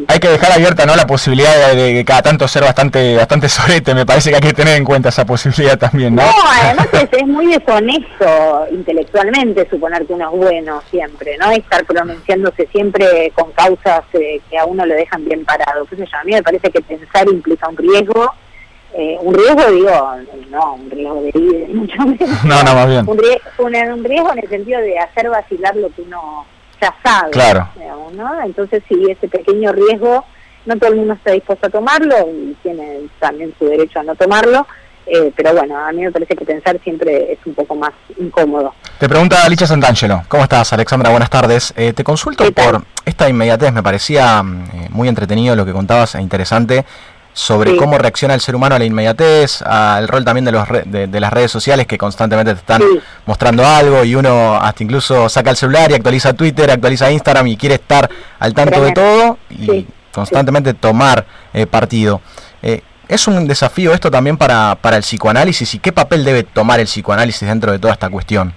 hay que dejar abierta, ¿no? La posibilidad de, de, cada tanto ser bastante bastante sorete, me parece que hay que tener en cuenta esa posibilidad también, ¿no? No, además es, muy deshonesto intelectualmente suponer que uno es bueno siempre, ¿no? Estar pronunciándose siempre con causas eh, que a uno lo dejan bien parado. Qué a mí me parece que pensar implica un riesgo eh, un riesgo, digo, no, un riesgo de vida, mucho menos. No, no, más bien. Un, riesgo, en el sentido de hacer vacilar lo que uno ya sabe. Claro. ¿no? Entonces, sí, ese pequeño riesgo, no todo el mundo está dispuesto a tomarlo y tiene también su derecho a no tomarlo. Eh, pero bueno, a mí me parece que pensar siempre es un poco más incómodo. Te pregunta Alicia Santangelo. ¿Cómo estás, Alexandra? Buenas tardes. Eh, te consulto por esta inmediatez. Me parecía muy entretenido lo que contabas e interesante sobre cómo reacciona el ser humano a la inmediatez, al rol también de, los de, las redes sociales que constantemente te están mostrando algo y uno hasta incluso saca el celular y actualiza Twitter, actualiza Instagram y quiere estar al tanto de todo y constantemente tomar eh, partido. Eh, ¿Es un desafío esto también para, para el psicoanálisis y qué papel debe tomar el psicoanálisis dentro de toda esta cuestión?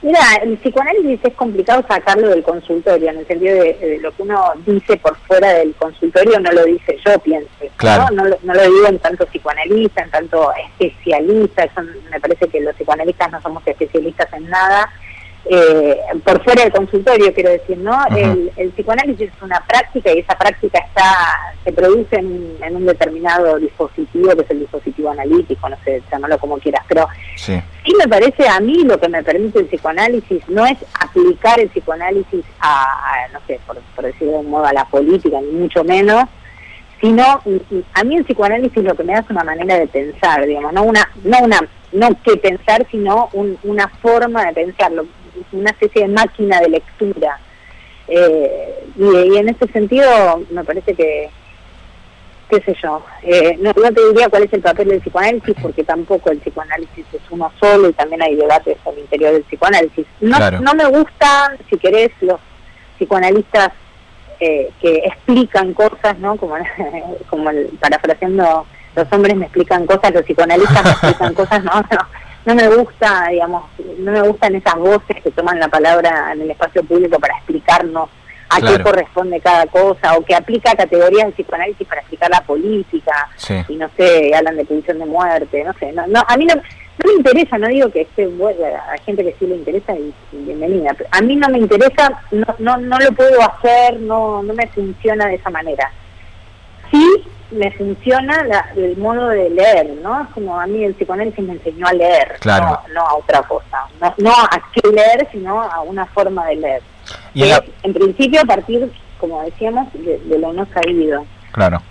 Mira, el psicoanálisis es complicado sacarlo del consultorio, en el sentido de, lo que uno dice por fuera del consultorio no lo dice yo, pienso. Claro. ¿no? No, lo digo en tanto psicoanalista, en tanto especialista, eso me parece que los psicoanalistas no somos especialistas en nada, eh, por fuera del consultorio, quiero decir, ¿no? el, psicoanálisis es una práctica y esa práctica está se produce en, un determinado dispositivo, que es el dispositivo analítico, no sé, llamarlo como quieras, pero sí. me parece a mí lo que me permite el psicoanálisis no es aplicar el psicoanálisis a, no sé, por, por decirlo de un modo, a la política, ni mucho menos, sino a mí el psicoanálisis lo que me da es una manera de pensar, digamos, no una, no una, no que pensar, sino una forma de pensarlo una especie de máquina de lectura. Eh, y, en ese sentido me parece que, qué sé yo, eh, no, te diría cuál es el papel del psicoanálisis porque tampoco el psicoanálisis es uno solo y también hay debates al interior del psicoanálisis. No, no me gustan, si querés, los psicoanalistas eh, que explican cosas, ¿no? Como, como el, parafraseando, los hombres me explican cosas, los psicoanalistas me explican cosas, no, no no me gusta, digamos, no me gustan esas voces que toman la palabra en el espacio público para explicarnos a qué corresponde cada cosa, o que aplica categorías de psicoanálisis para explicar la política, y no sé, hablan de punición de muerte, no sé, no, no a mí no, me interesa, no digo que esté bueno, a gente que sí le interesa y, bienvenida, a mí no me interesa, no, no, no lo puedo hacer, no, no me funciona de esa manera. Sí, me funciona el modo de leer, ¿no? Es como a mí el psicoanálisis me enseñó a leer, no, a otra cosa. No, a qué leer, sino a una forma de leer. Y en, principio a partir, como decíamos, de, lo no sabido. Claro.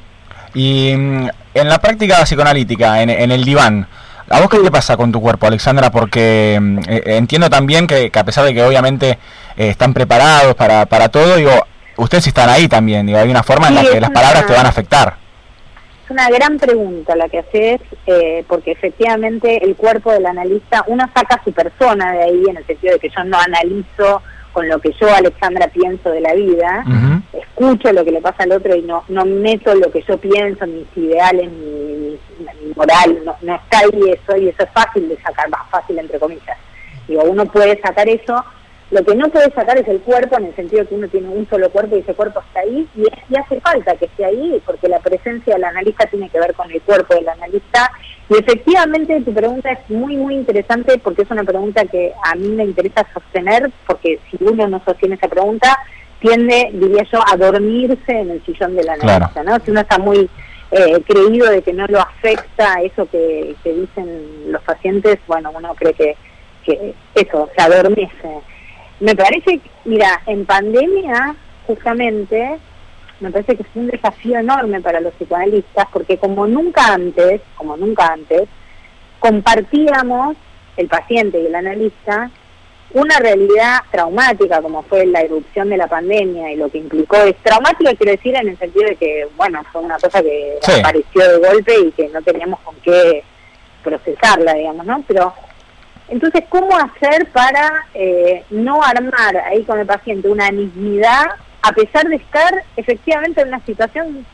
Y mm, en la práctica psicoanalítica, en, el diván, ¿A vos qué te pasa con tu cuerpo, Alexandra? Porque mm, eh, entiendo también que, a pesar de que obviamente eh, están preparados para, para todo, digo, ustedes están ahí también, digo, hay una forma en la que las palabras te van a afectar una gran pregunta la que haces, eh, porque efectivamente el cuerpo del analista, uno saca su persona de ahí, en el sentido de que yo no analizo con lo que yo, Alexandra, pienso de la vida, escucho lo que le pasa al otro y no, no meto lo que yo pienso, mis ideales, mi, moral, no, no, está ahí eso, y eso es fácil de sacar, más fácil entre comillas. Digo, uno puede sacar eso, lo que no puede sacar es el cuerpo en el sentido que uno tiene un solo cuerpo y ese cuerpo está ahí y, y hace falta que esté ahí porque la presencia del analista tiene que ver con el cuerpo del analista y efectivamente tu pregunta es muy muy interesante porque es una pregunta que a mí me interesa sostener porque si uno no sostiene esa pregunta tiende, diría yo, a dormirse en el sillón del analista, ¿no? Si uno está muy eh, creído de que no lo afecta eso que, que dicen los pacientes, bueno, uno cree que, que eso, se adormece. Me parece, mira, en pandemia, justamente, me parece que es un desafío enorme para los psicoanalistas, porque como nunca antes, como nunca antes, compartíamos, el paciente y el analista, una realidad traumática como fue la erupción de la pandemia y lo que implicó es traumática quiero decir en el sentido de que bueno fue una cosa que apareció de golpe y que no teníamos con qué procesarla digamos no pero entonces cómo hacer para eh, no armar ahí con el paciente una anigüedad a pesar de estar efectivamente en una situación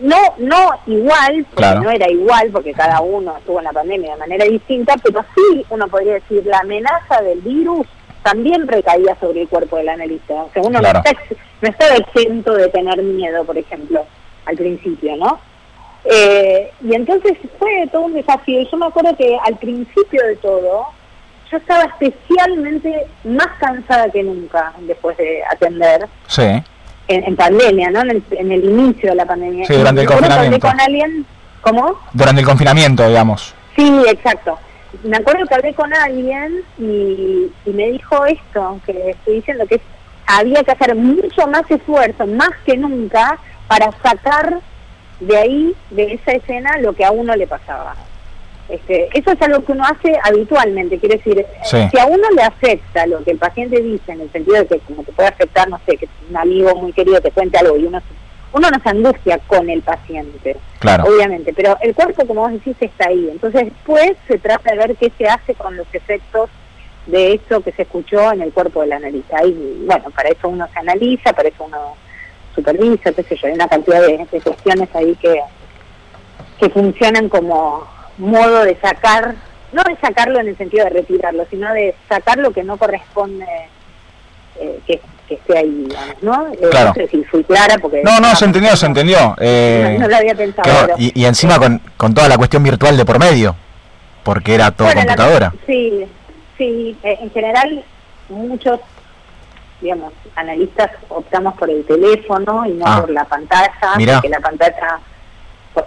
no no igual, porque no era igual, porque cada uno estuvo en la pandemia de manera distinta, pero sí uno podría decir la amenaza del virus también recaía sobre el cuerpo del analista. O sea, uno no, está, no estaba exento de tener miedo, por ejemplo, al principio, ¿no? Eh, y entonces fue todo un desafío. Y yo me acuerdo que al principio de todo, yo estaba especialmente más cansada que nunca después de atender. Sí en, pandemia, ¿no? En el, inicio de la pandemia. Sí, durante el confinamiento. con alguien, ¿cómo? Durante el confinamiento, digamos. Sí, exacto. Me acuerdo que hablé con alguien y, me dijo esto, que estoy diciendo que había que hacer mucho más esfuerzo, más que nunca, para sacar de ahí, de esa escena, lo que a uno le pasaba. Este, eso es algo que uno hace habitualmente, quiere decir, si a uno le afecta lo que el paciente dice, en el sentido de que como te puede afectar, no sé, que un amigo muy querido te cuente algo y uno, uno no se angustia con el paciente, obviamente, pero el cuerpo, como vos decís, está ahí. Entonces después se trata de ver qué se hace con los efectos de eso que se escuchó en el cuerpo del analista. Y bueno, para eso uno se analiza, para eso uno supervisa, qué sé yo, hay una cantidad de, de cuestiones ahí que, que funcionan como modo de sacar, no de sacarlo en el sentido de retirarlo, sino de sacar lo que no corresponde eh, que, esté ahí, ¿no? Eh, no sé si fui clara porque... No, no, se entendió, se entendió. Eh, no, lo había pensado. y, encima con, con toda la cuestión virtual de por medio, porque era todo computadora. sí, sí, en general muchos digamos, analistas optamos por el teléfono y no ah. por la pantalla, porque la pantalla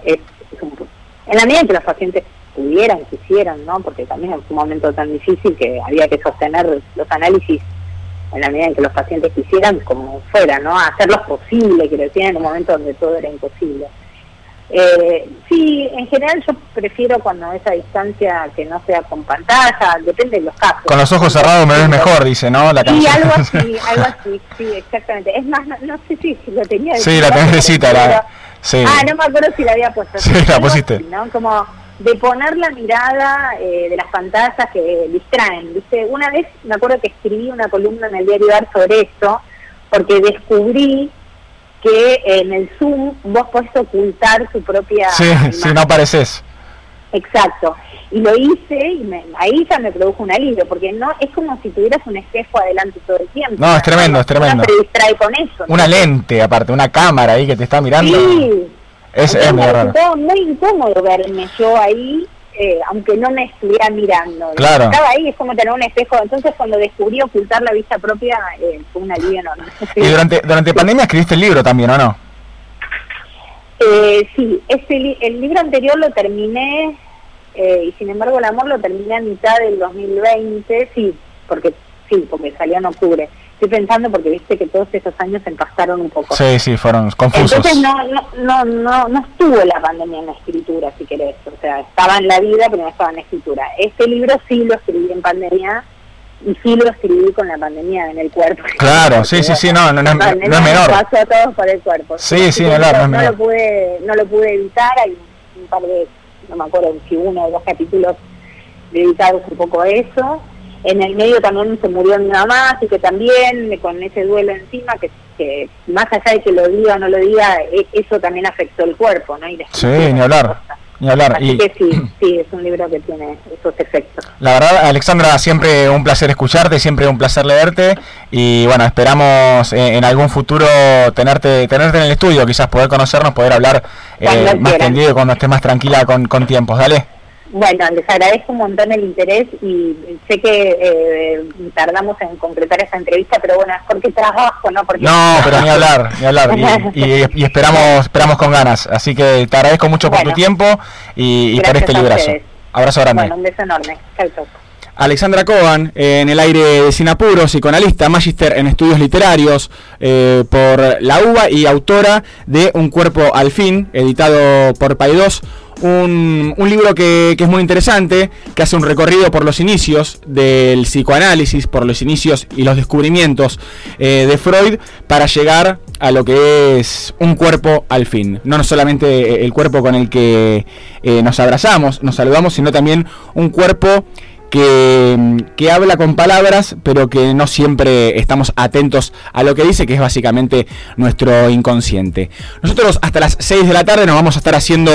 es, es un, en la medida en que los pacientes pudieran, quisieran, ¿no? Porque también es un momento tan difícil que había que sostener los análisis en la medida en que los pacientes quisieran, como fuera, ¿no? Hacerlos posible, que lo decir, en un momento donde todo era imposible. Eh, sí, en general yo prefiero cuando esa distancia que no sea con pantalla, depende de los casos. Con los ojos cerrados me ves mejor, dice, ¿no? La sí, algo así, algo así, sí, exactamente. Es más, no, sé si, lo tenía. Sí, la tenés de cita, la... Ah, no me acuerdo si la había puesto. Sí, la pusiste. ¿no? Como de poner la mirada eh, de las pantallas que distraen. ¿viste? Una vez me acuerdo que escribí una columna en el diario Dar sobre esto, porque descubrí que en el Zoom vos podés ocultar tu propia... Sí, si no apareces. Exacto. Y lo hice y ahí ya me produjo un alivio, porque no es como si tuvieras un espejo adelante todo el tiempo. No, es tremendo, es tremendo. se distrae con eso. Una lente, aparte, una cámara ahí que te está mirando. Sí. Es, es muy raro. muy incómodo verme yo ahí, eh, aunque no me estuviera mirando. Claro. Estaba ahí, es como tener un espejo. Entonces, cuando descubrí ocultar la vista propia, eh, fue un alivio enorme. y durante, durante pandemia escribiste el libro también, ¿o no? Eh, sí, este el libro anterior lo terminé eh, y sin embargo el amor lo terminé a mitad del 2020, sí, porque sí, porque salió en octubre. Estoy pensando porque viste que todos esos años se empastaron un poco. Sí, sí, fueron confusos. Entonces no, no, no, no, estuvo la pandemia en la escritura, si querés. O sea, estaba en la vida, pero no estaba en la escritura. Este libro sí lo escribí en pandemia y sí lo escribí con la pandemia en el cuerpo. Claro, sí, sí, sí, no, no, no, no, es menor. Pasó a todos por el cuerpo. Sí, sí, no, no, no, lo pude, no lo pude evitar, hay un par de no me acuerdo si uno o dos capítulos dedicados un poco a eso. En el medio también se murió mi mamá, así que también con ese duelo encima, que, que más allá de que lo diga o no lo diga, e, eso también afectó el cuerpo, ¿no? Y sí, ni hablar. Ni hablar. Así Y que sí, sí, es un libro que tiene esos efectos. la verdad, Alexandra, siempre un placer escucharte, siempre un placer leerte. Y bueno, esperamos eh, en algún futuro tenerte tenerte en el estudio, quizás poder conocernos, poder hablar eh, más tendido cuando estés más tranquila con, con tiempos. Dale. Bueno, les agradezco un montón el interés y sé que eh, tardamos en concretar esa entrevista, pero bueno, es porque trabajo, ¿no? Porque No, pero ni hablar, ni hablar. Y, y- y esperamos esperamos con ganas. Así que te agradezco mucho por tu tiempo y, y por este librazo. Abrazo grande. Bueno, un beso enorme. Chau, chau. Alexandra Coban, eh, en el aire de Sinapuro, psicoanalista, magíster en estudios literarios eh, por la UBA y autora de Un cuerpo al fin, editado por Paidós. Un, un libro que, que es muy interesante, que hace un recorrido por los inicios del psicoanálisis, por los inicios y los descubrimientos eh, de Freud, para llegar a lo que es un cuerpo al fin. No solamente el cuerpo con el que eh, nos abrazamos, nos saludamos, sino también un cuerpo que, habla con palabras, pero que no siempre estamos atentos a lo que dice, que es básicamente nuestro inconsciente. Nosotros hasta las 6 de la tarde nos vamos a estar haciendo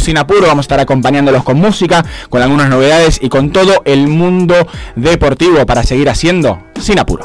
sin apuro, vamos a estar acompañándolos con música, con algunas novedades y con todo el mundo deportivo para seguir haciendo sin apuro.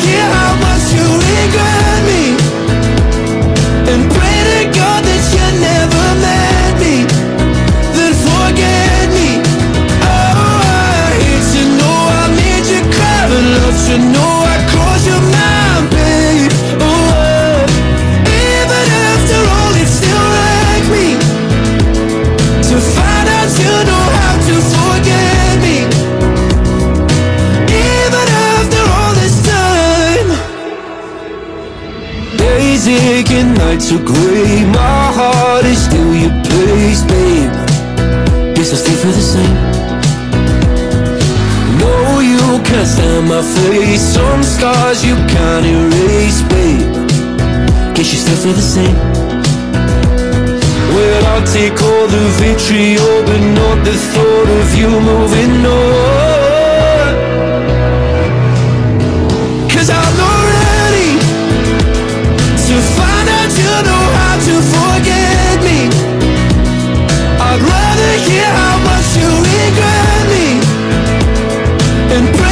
Hear and gray My heart is still your place, babe. Guess I still feel the same. No, you can't stand my face. Some scars you can't erase, babe. Guess you still feel the same. Well, I'll take all the vitriol But not the thought of you moving on hear how much you regret me. And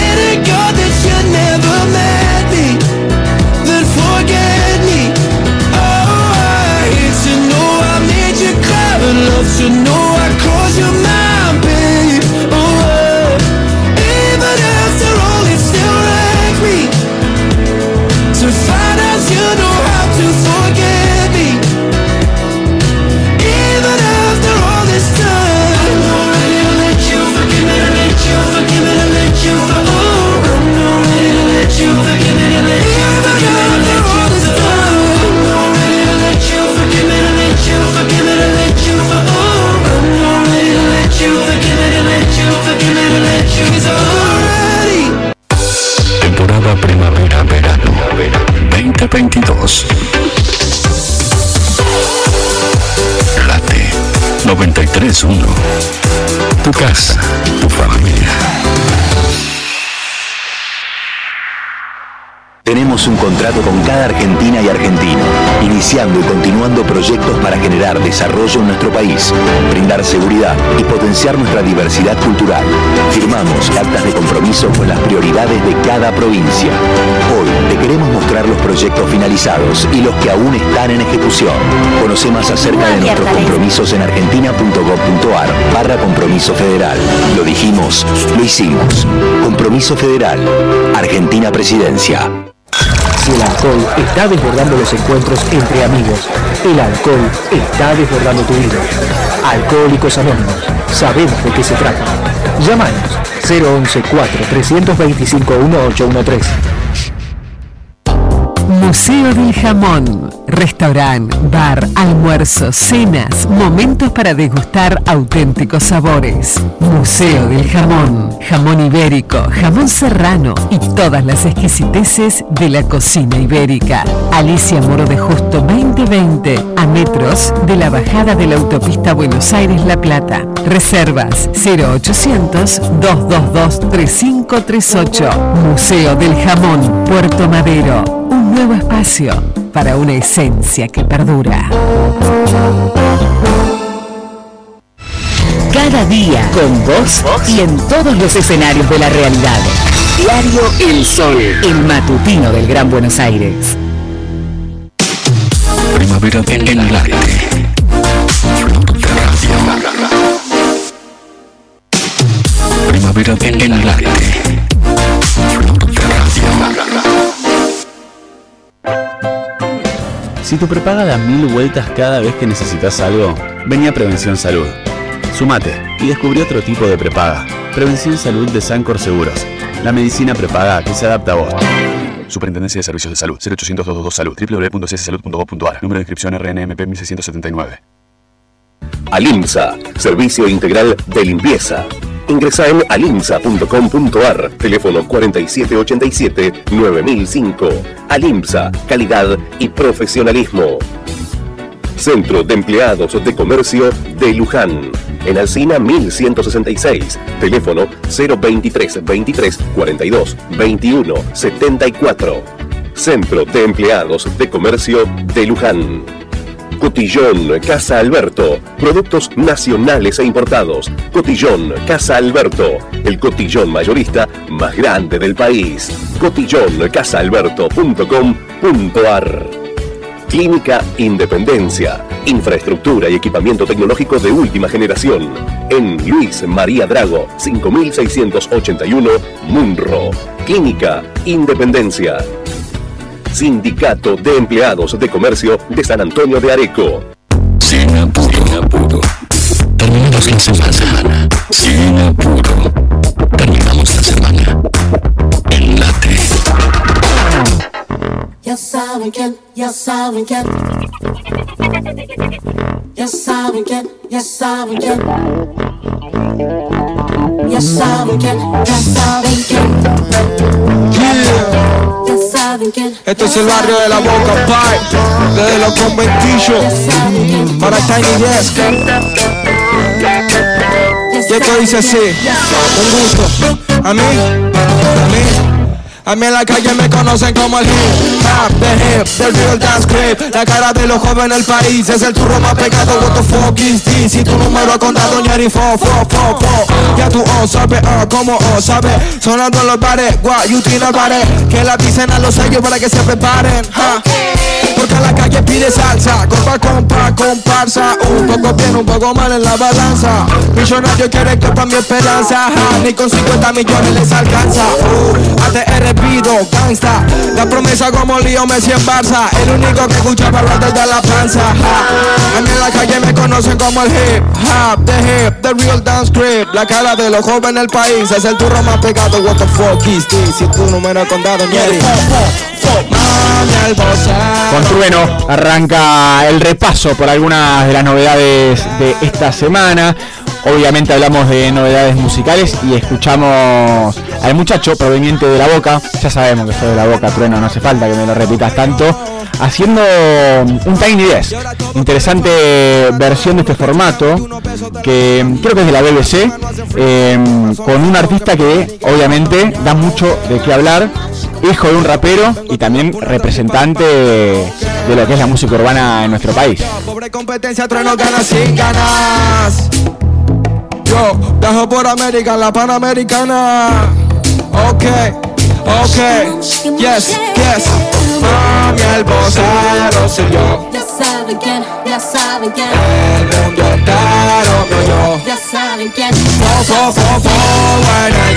2022. Late 93.1. Tu casa, tu familia. Un contrato con cada argentina y argentino, iniciando y continuando proyectos para generar desarrollo en nuestro país, brindar seguridad y potenciar nuestra diversidad cultural. Firmamos actas de compromiso con las prioridades de cada provincia. Hoy te queremos mostrar los proyectos finalizados y los que aún están en ejecución. Conoce más acerca de nuestros compromisos en argentina.gov.ar barra compromiso federal. Lo dijimos, lo hicimos. Compromiso federal. Argentina Presidencia. Alcohol está desbordando los encuentros entre amigos, el alcohol está desbordando tu vida. Alcohólicos Anónimos. sabemos de qué se trata. Llámanos 011 4 325 1813. Museo del Jamón. Restaurante, bar, almuerzos, cenas, momentos para degustar auténticos sabores. Museo del Jamón. Jamón ibérico, jamón serrano y todas las exquisiteces de la cocina ibérica. Alicia Moro de Justo 2020, a metros de la bajada de la autopista Buenos Aires-La Plata. Reservas 0800 222 3538. Museo del Jamón, Puerto Madero. Nuevo espacio para una esencia que perdura. Cada día con vos y en todos los escenarios de la realidad. Diario El Sol, el matutino del Gran Buenos Aires. Primavera en el aire. Primavera en el aire. Si tu prepaga da mil vueltas cada vez que necesitas algo, vení a Prevención Salud. Sumate y descubrí otro tipo de prepaga. Prevención Salud de Sancor Seguros. La medicina prepaga que se adapta a vos. Superintendencia de Servicios de Salud. 0800 222 Salud. www.cssalud.gov.ar. Número de inscripción RNMP 1679. Alimsa, Servicio Integral de Limpieza. Ingresa en alimsa.com.ar, teléfono 4787-9005. Alimsa, calidad y profesionalismo. Centro de Empleados de Comercio de Luján. En Alcina 1166. Teléfono 023 23 42 21 74. Centro de Empleados de Comercio de Luján. Cotillón Casa Alberto. Productos nacionales e importados. Cotillón Casa Alberto. El cotillón mayorista más grande del país. Cotillóncasaalberto.com.ar Clínica Independencia. Infraestructura y equipamiento tecnológico de última generación. En Luis María Drago, 5681, Munro. Clínica Independencia. Sindicato de Empleados de Comercio de San Antonio de Areco. Sin apuro. Sin apuro. Terminamos la semana. Sin apuro. Terminamos la semana. En late. Ya saben quién, ya saben quién. Ya saben quién, ya saben quién. Ya saben quién, ya saben quién. Ya saben quién. Esto es el barrio de la Boca Pie, desde los conventillos para Tiny Desk. Y esto dice así, un gusto. A mí, a mí. A mí en la calle me conocen como el hip hop, the hip, the real dance creep. La cara de los jóvenes del país es el turro más pegado. What the fuck is this? Si tu número ha contado ñari fo, fo, fo, fo. Ya tú oh, sabes, oh, como oh, sabes Sonando los bares, guay, you tiene pared Que la dicen a los sellos para que se preparen, ja porque la calle pide salsa, compa, compa, comparsa. Un poco bien, un poco mal en la balanza. Millonario quiere que mi esperanza Ni con 50 millones les alcanza. Uh, pido, gangsta. La promesa como Lío Messi en Barça. El único que escucha hablar desde la panza ja. A mí en la calle me conocen como el hip hop The hip, the real dance grip La cara de los jóvenes del país Es el turro más pegado, what the fuck is this Si tu número es condado, ñeri. Con Trueno arranca el repaso por algunas de las novedades de esta semana. Obviamente hablamos de novedades musicales y escuchamos al muchacho proveniente de la boca. Ya sabemos que soy de la boca, Trueno, no hace falta que me lo repitas tanto. Haciendo un Tiny Desk. Interesante versión de este formato. Que creo que es de la BBC. eh, con un artista que obviamente da mucho de qué hablar. Hijo de un rapero y también representante de lo que es la música urbana en nuestro país. Pobre competencia, trueno gana sin ganas. Yo viajo por América, la Panamericana. Ok, ok, yes, yes. Mami, el vocero soy yo. Ya saben quién, ya saben quién. El mundo entero me oyó. Ya saben quién. Fo, fo, fo, fo,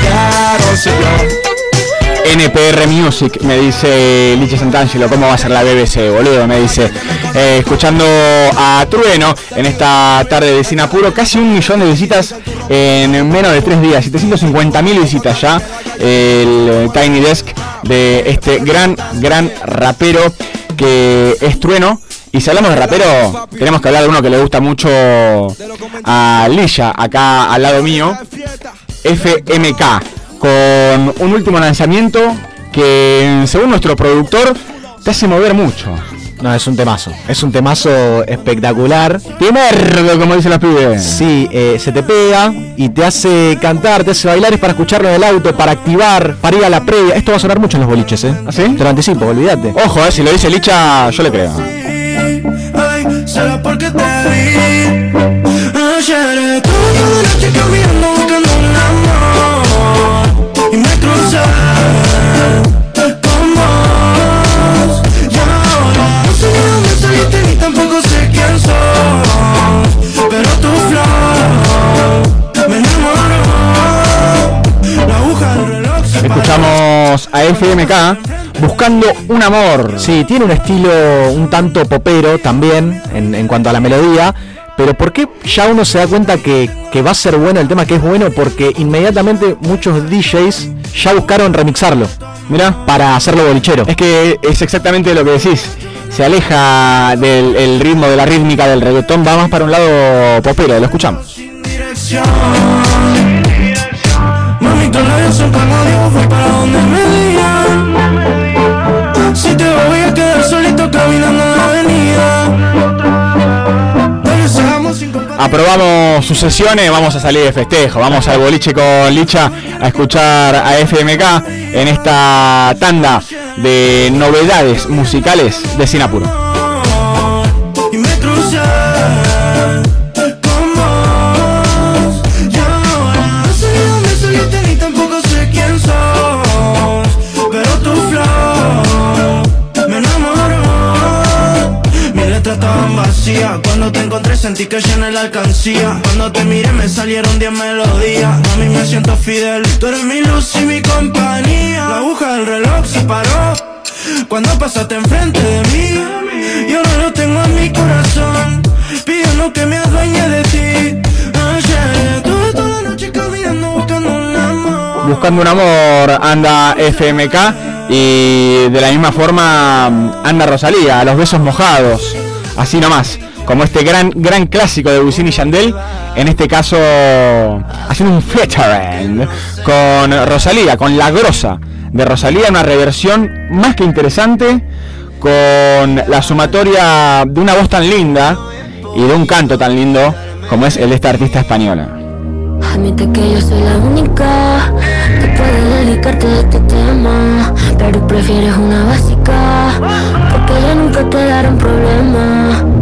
ya lo soy yo. NPR Music, me dice Licha Santangelo, ¿cómo va a ser la BBC, boludo? Me dice, eh, escuchando a Trueno en esta tarde de Sinapuro, casi un millón de visitas en menos de tres días, 750 mil visitas ya, el Tiny Desk de este gran, gran rapero que es Trueno. Y si hablamos de rapero, tenemos que hablar de uno que le gusta mucho a Lilla, acá al lado mío, FMK, con un último lanzamiento que, según nuestro productor, te hace mover mucho. No, es un temazo. Es un temazo espectacular. Timerdo, como dicen los pibes. Sí, eh, se te pega y te hace cantar, te hace bailar. Es para escucharlo en el auto, para activar, para ir a la previa. Esto va a sonar mucho en los boliches, ¿eh? ¿Ah, sí? Te lo anticipo, olvídate. Ojo, eh, si lo dice Licha, yo le creo. Ay, A FMK buscando un amor. Sí, tiene un estilo un tanto popero también en, en cuanto a la melodía. Pero ¿por qué ya uno se da cuenta que, que va a ser bueno el tema que es bueno? Porque inmediatamente muchos DJs ya buscaron remixarlo. Mira, para hacerlo bolichero. Es que es exactamente lo que decís. Se aleja del el ritmo, de la rítmica del reggaetón, va más para un lado popero, lo escuchamos. Aprobamos sus sesiones, vamos a salir de festejo, vamos al boliche con Licha a escuchar a FMK en esta tanda de novedades musicales de Sinapuro. Cuando te encontré sentí que llené la alcancía. Cuando te miré me salieron 10 melodías. A mí me siento fidel. Tú eres mi luz y mi compañía. La aguja del reloj se paró. Cuando pasaste enfrente de mí Y ahora lo tengo en mi corazón. Pidiendo que me adueñe de ti. Ayer estuve toda la noche caminando buscando un amor. Buscando un amor anda FMK y de la misma forma anda Rosalía, a los besos mojados, así nomás, como este gran gran clásico de Wisin y Yandel, en este caso haciendo un featuring con Rosalía, con La Grosa de Rosalía, una reversión más que interesante con la sumatoria de una voz tan linda y de un canto tan lindo como es el de esta artista española. Admite que yo soy la única que puede dedicarte a este tema, pero prefieres una básica, porque ella nunca te dará un problema.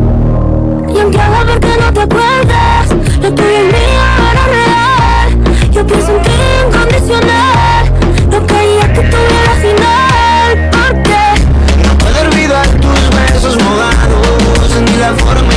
Ver que no te acuerdas, lo tuyo es mío, era real. Yo pienso en ti incondicional, no creía que tuviera final, porque No puedo olvidar tus besos mojados. Ni la forma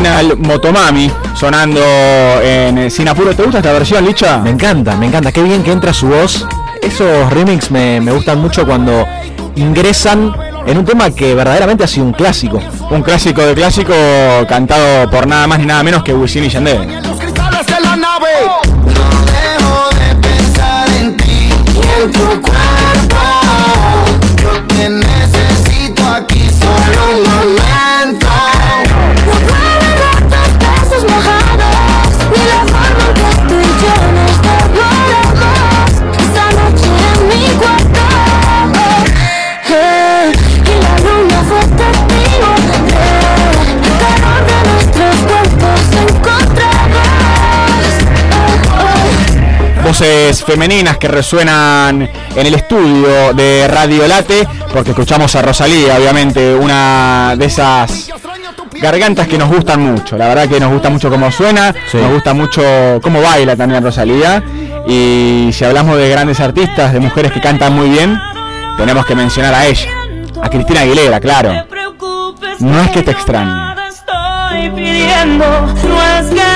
Original Motomami sonando en Sin Apuro. ¿Te gusta esta versión, Licha? Me encanta, me encanta. Qué bien que entra su voz. Esos remix me, me gustan mucho cuando ingresan en un tema que verdaderamente ha sido un clásico. Un clásico de clásico cantado por nada más ni nada menos que Wisin y Yandel. cristales Voces femeninas que resuenan en el estudio de Radio Late porque escuchamos a Rosalía, obviamente, una de esas gargantas que nos gustan mucho. La verdad que nos gusta mucho cómo suena, nos gusta mucho cómo baila también Rosalía. Y si hablamos de grandes artistas, de mujeres que cantan muy bien, tenemos que mencionar a ella, a Cristina Aguilera, claro. No es que te extrañe. estoy pidiendo no es que te extrañe,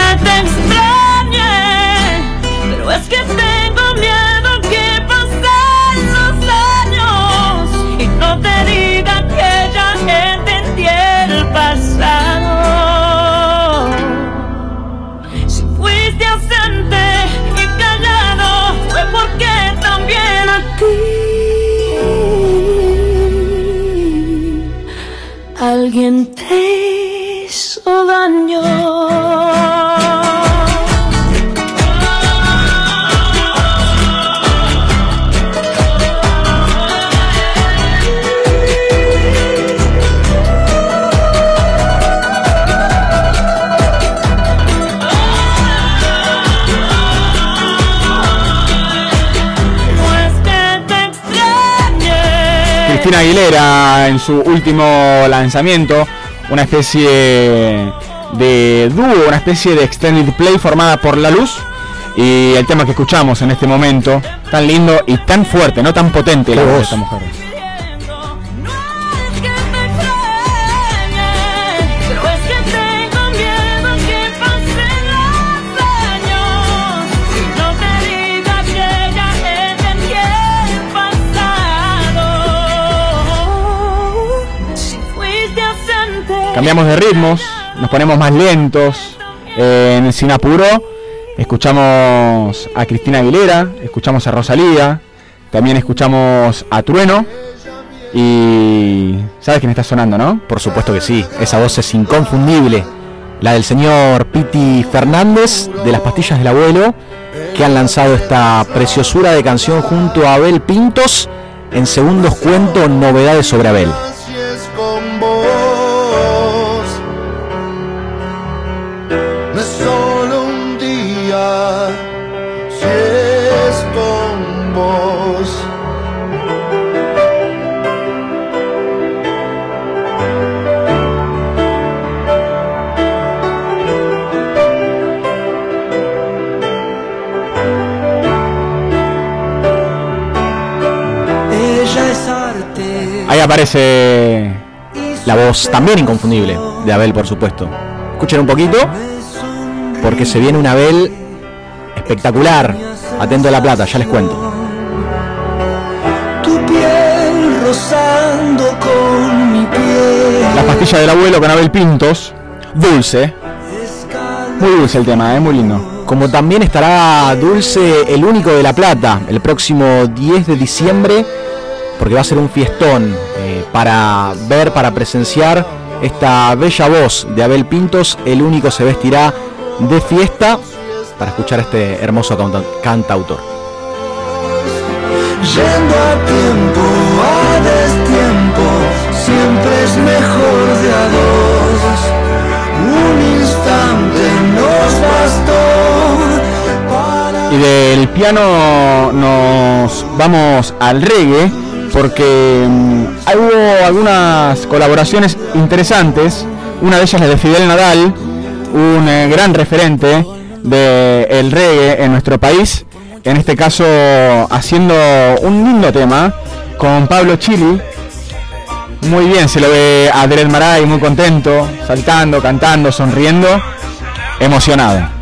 alguien Cristina Aguilera en su último lanzamiento, una especie de dúo, una especie de extended play formada por La Luz y el tema que escuchamos en este momento, tan lindo y tan fuerte, no tan potente la voz de esta mujer. Cambiamos de ritmos, nos ponemos más lentos. eh, en Sin Apuro escuchamos a Cristina Aguilera, escuchamos a Rosalía, también escuchamos a Trueno. Y sabes quién está sonando, ¿no? Por supuesto que sí, esa voz es inconfundible. La del señor Piti Fernández de las pastillas del abuelo, que han lanzado esta preciosura de canción junto a Abel Pintos. En segundos cuento novedades sobre Abel. Aparece La voz también inconfundible de Abel, por supuesto. Escuchen un poquito, porque se viene un Abel espectacular. Atento a la plata, ya les cuento. Tu piel rozando con mi piel. La pastilla del abuelo con Abel Pintos. Dulce. Muy dulce el tema, ¿eh? muy lindo. Como también estará Dulce el único de La Plata el próximo 10 de diciembre, porque va a ser un fiestón eh, para ver, para presenciar esta bella voz de Abel Pintos. El único se vestirá de fiesta para escuchar a este hermoso canta- cantautor. Yendo a tiempo, a destiempo, siempre es mejor de a dos. Un instante nos bastó para Y del piano nos vamos al reggae porque mm, hubo algunas colaboraciones interesantes. Una de ellas la de Fidel Nadal, un eh, gran referente del reggae en nuestro país. En este caso haciendo un lindo tema con Pablo Chili. Muy bien, se lo ve a Dred Maray muy contento, saltando, cantando, sonriendo, emocionado.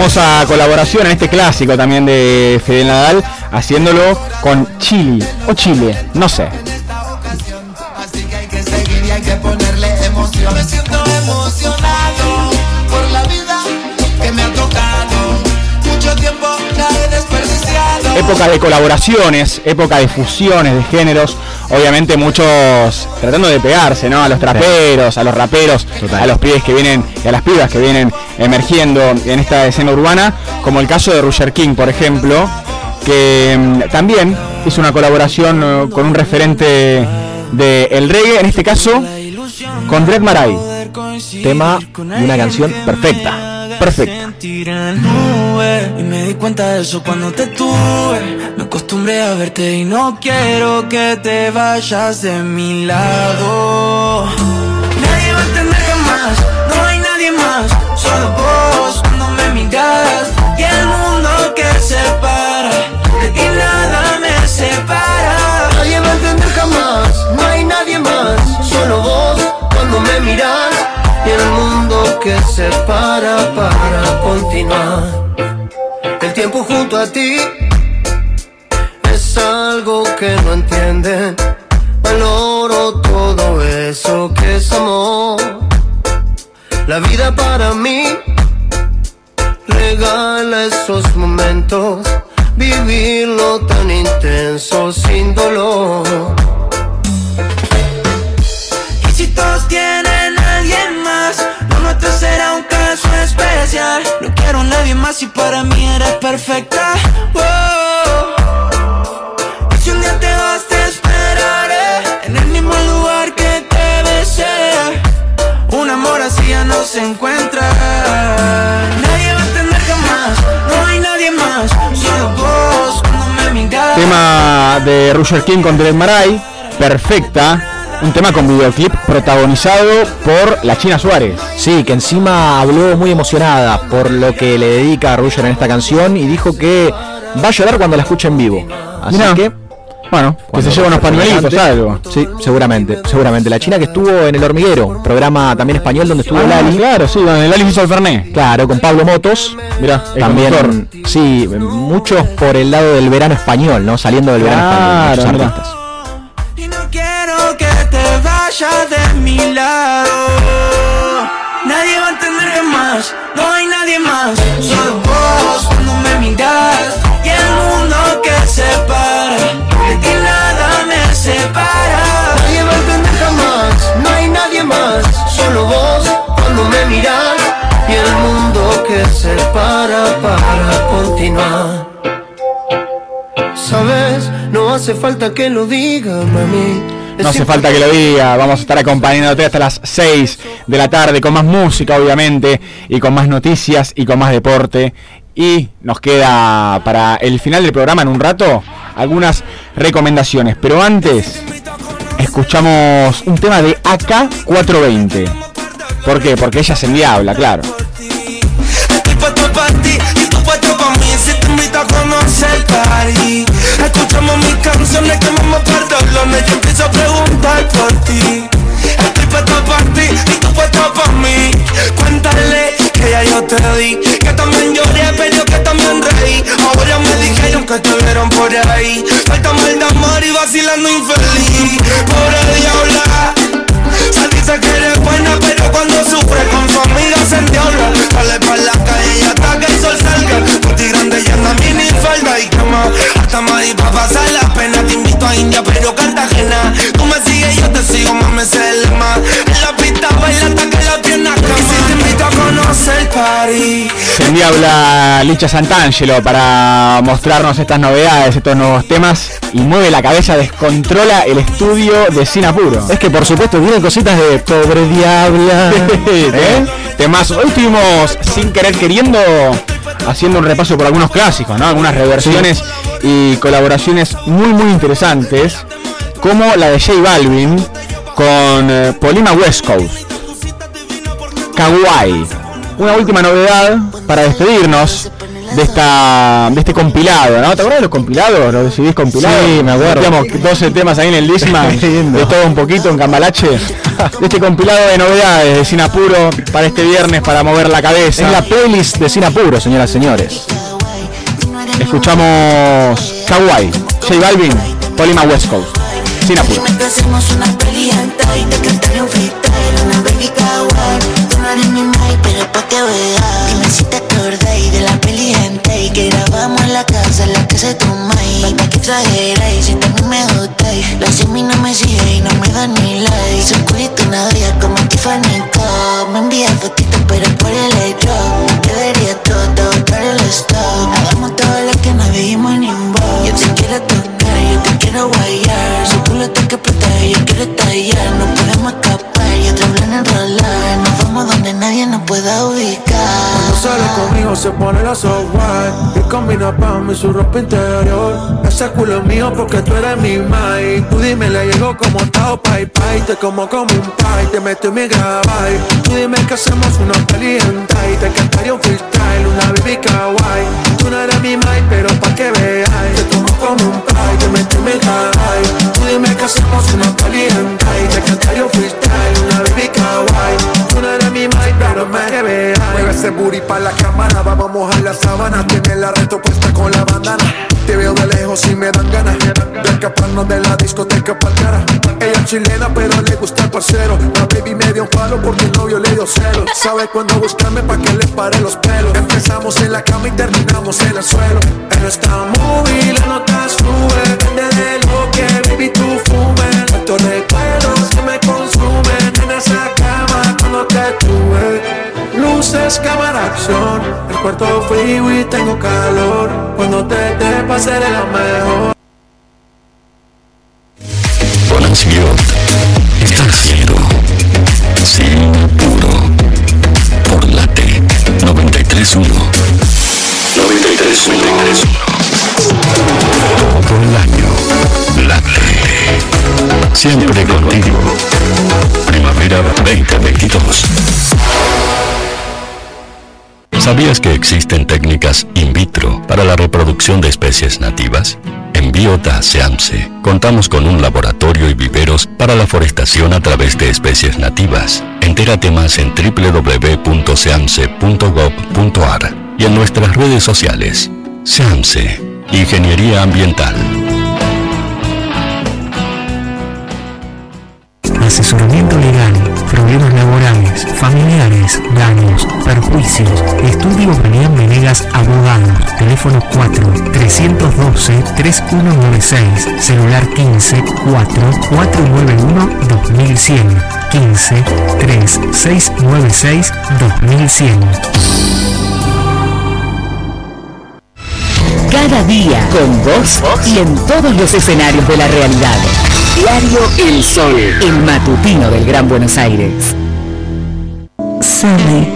Famosa colaboración en este clásico también de Fidel Nadal, haciéndolo con Chile o Chile, no sé. que seguir y hay que ponerle emoción. Me siento emocionado por la vida que me ha tocado. Mucho tiempo la he desperdiciado. Época de colaboraciones, época de fusiones de géneros, obviamente muchos tratando de pegarse, ¿no? A los traperos, a los raperos, a los pibes que vienen y a las pibas que vienen emergiendo en esta escena urbana, como el caso de Roger King, por ejemplo, que mm, también hizo una colaboración eh, con un referente del el reggae, en este caso con Red Maray. Tema y una canción perfecta. Perfecta. Y me di cuenta de eso cuando te tuve Me acostumbré a verte y no quiero que te vayas de mi lado Nadie va a entender jamás, no hay nadie más Solo vos cuando me miras Y el mundo que separa De ti nada me separa Nadie va a entender jamás, no hay nadie más, solo vos cuando me miras y el mundo que se para para continuar. El tiempo junto a ti es algo que no entienden. Valoro todo eso que es amor. La vida para mí regala esos momentos, vivirlo tan intenso sin dolor. Y si todos tienen a alguien más, lo nuestro será un caso especial. No quiero a nadie más y para mí eres perfecta. Un amor así ya no se encuentra. Nadie va a entender jamás, no hay nadie más. Solo vos cuando me miras. Tema de Roger King con Dread Maray, perfecta. Un tema con videoclip protagonizado por la China Suárez. Sí, que encima habló muy emocionada por lo que le dedica a Roger en esta canción y dijo que va a llorar cuando la escuche en vivo. Así Mirá. que. Bueno, que se lleva unos pañuelitos, algo. Sí, seguramente, seguramente. La china que estuvo en El Hormiguero, programa también español donde estuvo Ah, Lali. claro, sí, donde Lali hizo el Fernet. Claro, con Pablo Motos. Mirá, el También, conductor. sí, muchos por el lado del verano español, ¿no? Saliendo del verano español. Muchos artistas. Y no quiero que te vayas de mi lado. Que para continuar. Sabes, no hace falta que lo diga, mami. Es No hace falta que lo diga, vamos a estar acompañándote hasta las 6 de la tarde con más música obviamente y con más noticias y con más deporte. Y nos queda para el final del programa en un rato algunas recomendaciones. Pero antes escuchamos un tema de AK420. ¿Por qué? Porque ella se endiabla, claro. Puesto para ti y tú puesto para mí. Si te invito a conocer party, escuchamos mis canciones, quemamos pantalones. Yo empiezo a preguntar por ti. Estoy puesto para ti y tú puesto para mí. Cuéntale que ya yo te di, que también lloré, pero que también reí. Ahora me dijeron que te vieron por ahí. Falta mal de amor y vacilando infeliz. Pobre diabla. Dice que eres buena, pero cuando sufre con su amiga se endiabla. Sale pa' la calle hasta que el sol salga. Por ti grande y anda mini falda y cama. Hasta Madrid pa' pasar la pena. Te invito a India, pero Cartagena. Tú me sigues, yo te sigo, mami, ese es el lema. En la pista baila hasta que la pierna invito a conocer el party. Se endiabla Licha Santangelo para mostrarnos estas novedades, estos nuevos temas. Y mueve la cabeza, descontrola el estudio de Sin Apuro. Es que por supuesto tiene cositas de pobre diabla. ¿Eh? Temas. Hoy estuvimos sin querer queriendo haciendo un repaso por algunos clásicos, ¿no? Algunas reversiones y colaboraciones muy muy interesantes, como la de J Balvin con eh, Polima West Coast. Kawaii. Una última novedad para despedirnos. de esta de este compilado, ¿no? ¿Te acuerdas de los compilados? ¿Los decidís compilados? Sí, me acuerdo. Metíamos 12 temas ahí en el Disman, de todo un poquito en Cambalache. De este compilado de novedades de Sinapuro para este viernes para mover la cabeza. Es la playlist de Sinapuro, señoras y señores. Escuchamos Kawaii, J Balvin, Polima West Coast. Sinapuro. Dime pero que veas Dime si te acordáis de la peli hentai Que grabamos en la casa, en la de tu mai Falta que exageráis, si también me gustáis La semi no me sigue y no me da ni like. Su culito bella como Tiffany Co Me envía fotitos pero por el airdrop Debería todo, botar el stock Hagamos todo lo que no dijimos un voz Yo te quiero tocar, yo te quiero guayar. Su culo está que explota, yo quiero estallar. No podemos escapar, y otro Nos vamos donde nadie nos pueda ubicar. Cuando sale conmigo se pone la software Y combina pa' mí su ropa interior. Ese culo es mío porque tú eres mi mai Tú dime, le llego como Tao Pai Pai. Te como como un pai, te meto en mi gabay Tú dime que hacemos una peli Te cantaría un freestyle, una baby kawaii. Tú no eres mi mai, pero pa' que veáis. Te como como un pai, te meto en mi gabay Tú dime que hacemos una peli Te cantaría un freestyle, una baby kawaii no eres mi mai, pero me veáis Mueve ese booty pa' la cámara, vamos a mojar la sábana. Tiene la reto puesta con la bandana. Te veo de lejos y me dan ganas De escaparnos de la discoteca pa'l cara. Ella es chilena pero le gusta el parcero. La baby me dio un palo porque el novio le dio celo Sabe cuándo buscarme pa' que le pare los pelos. Empezamos en la cama y terminamos en el suelo. En esta movie la nota sube Depende de lo que baby tú fumes. Estos recuerdos que me tuve Luces, cámara, acción. El cuarto frío y tengo calor. Cuando te te pasaré lo mejor. Con ansiedad está haciendo Sin apuro por late 931 931 Todo el año late Siempre contigo 2022 ¿Sabías que existen técnicas in vitro para la reproducción de especies nativas? En Biota Seamse contamos con un laboratorio y viveros para la forestación a través de especies nativas. Entérate más en www.seamse.gov.ar y en nuestras redes sociales. Seamse, Ingeniería Ambiental. Asesoramiento legal, problemas laborales, familiares, daños, perjuicios. Estudio Brian Venegas Abogados. Teléfono 4 312 3196. Celular 15 4 491 2100. 15 3 696 2100. Cada día con vos y en todos los escenarios de la realidad. Diario El Sol, el matutino del Gran Buenos Aires. Sabe,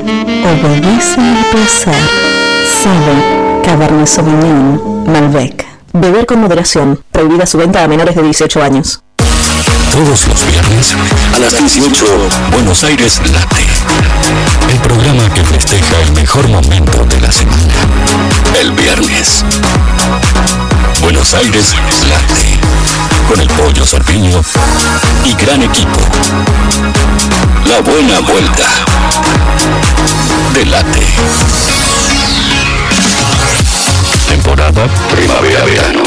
obedece al placer. Sabe, Cabernet Sauvignon, Malbec. Beber con moderación. Prohibida su venta a menores de 18 años. Todos los viernes a las 18, Buenos Aires Late. El programa que festeja el mejor momento de la semana. El viernes. Buenos Aires Late. Con el pollo sorpiño y gran equipo. La buena vuelta. De Late. Temporada Primavera-Verano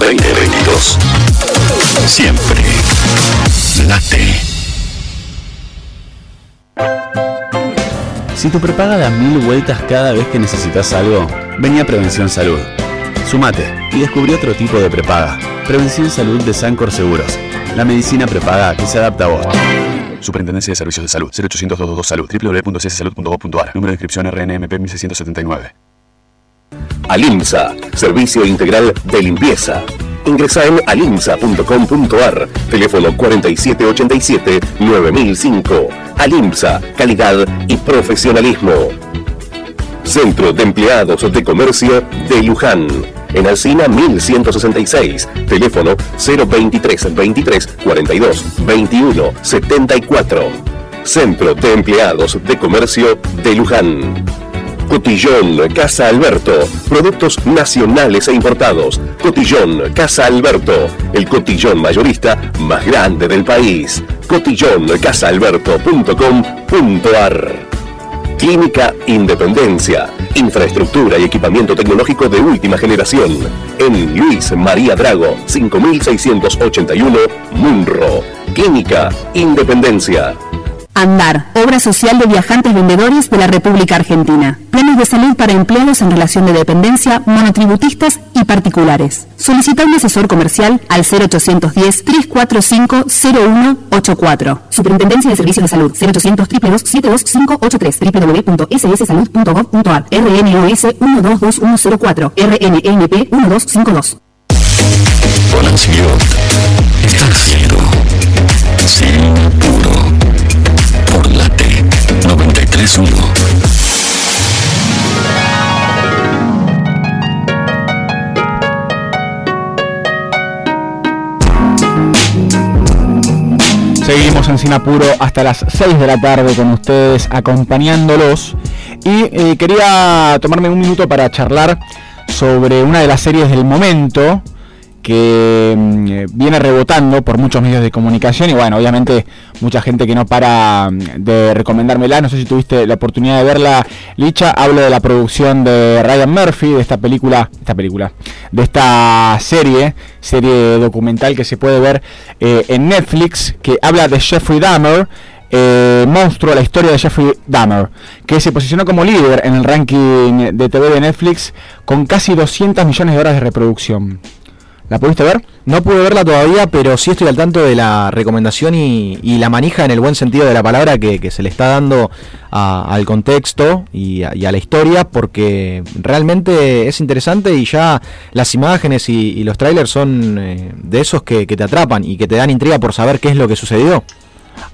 2022. Siempre. Late. Si tu prepaga da mil vueltas cada vez que necesitas algo, vení a Prevención Salud. Sumate y descubrí otro tipo de prepaga. Prevención Salud de Sancor Seguros. La medicina prepaga que se adapta a vos. Superintendencia de Servicios de Salud. 0800 222 Salud. www.cssalud.gov.ar. Número de inscripción RNMP 1679. Alimsa, servicio integral de limpieza. Ingresa en alimsa.com.ar, teléfono 4787-9005. Alimsa, calidad y profesionalismo. Centro de Empleados de Comercio de Luján. En Alcina 1166, teléfono 023 23 42 21 74. Centro de Empleados de Comercio de Luján. Cotillón Casa Alberto. Productos nacionales e importados. Cotillón Casa Alberto. El cotillón mayorista más grande del país. cotillóncasaalberto.com.ar Clínica Independencia. Infraestructura y equipamiento tecnológico de última generación. En Luis María Drago, 5681, Munro. Clínica Independencia. Andar, obra social de viajantes vendedores de la República Argentina. Planes de salud para empleados en relación de dependencia, monotributistas y particulares. Solicita un asesor comercial al 0810-345-0184. Superintendencia de Servicios de Salud 0800 72583 www.sssalud.gov.ar RNOS 122104 RNNP 1252 Con ansiedad. Está cielo. Sin puro. Por la T 931. Seguimos en Sinapuro hasta las 6 de la tarde con ustedes acompañándolos. Y eh, quería tomarme un minuto para charlar sobre una de las series del momento que mm, eh, viene rebotando por muchos medios de comunicación y bueno, obviamente mucha gente que no para mm, de recomendármela, no sé si tuviste la oportunidad de verla, Licha, hablo de la producción de Ryan Murphy, de esta película, esta película, de esta serie, serie documental que se puede ver eh, en Netflix, que habla de Jeffrey Dahmer, eh, monstruo, la historia de Jeffrey Dahmer, que se posicionó como líder en el ranking de TV de Netflix con casi 200 millones de horas de reproducción. ¿La pudiste ver? No pude verla todavía, pero sí estoy al tanto de la recomendación y, y la manija en el buen sentido de la palabra que, que se le está dando a- al contexto y a, y a la historia, porque realmente es interesante y ya las imágenes y, y los trailers son eh, de esos que, que te atrapan y que te dan intriga por saber qué es lo que sucedió.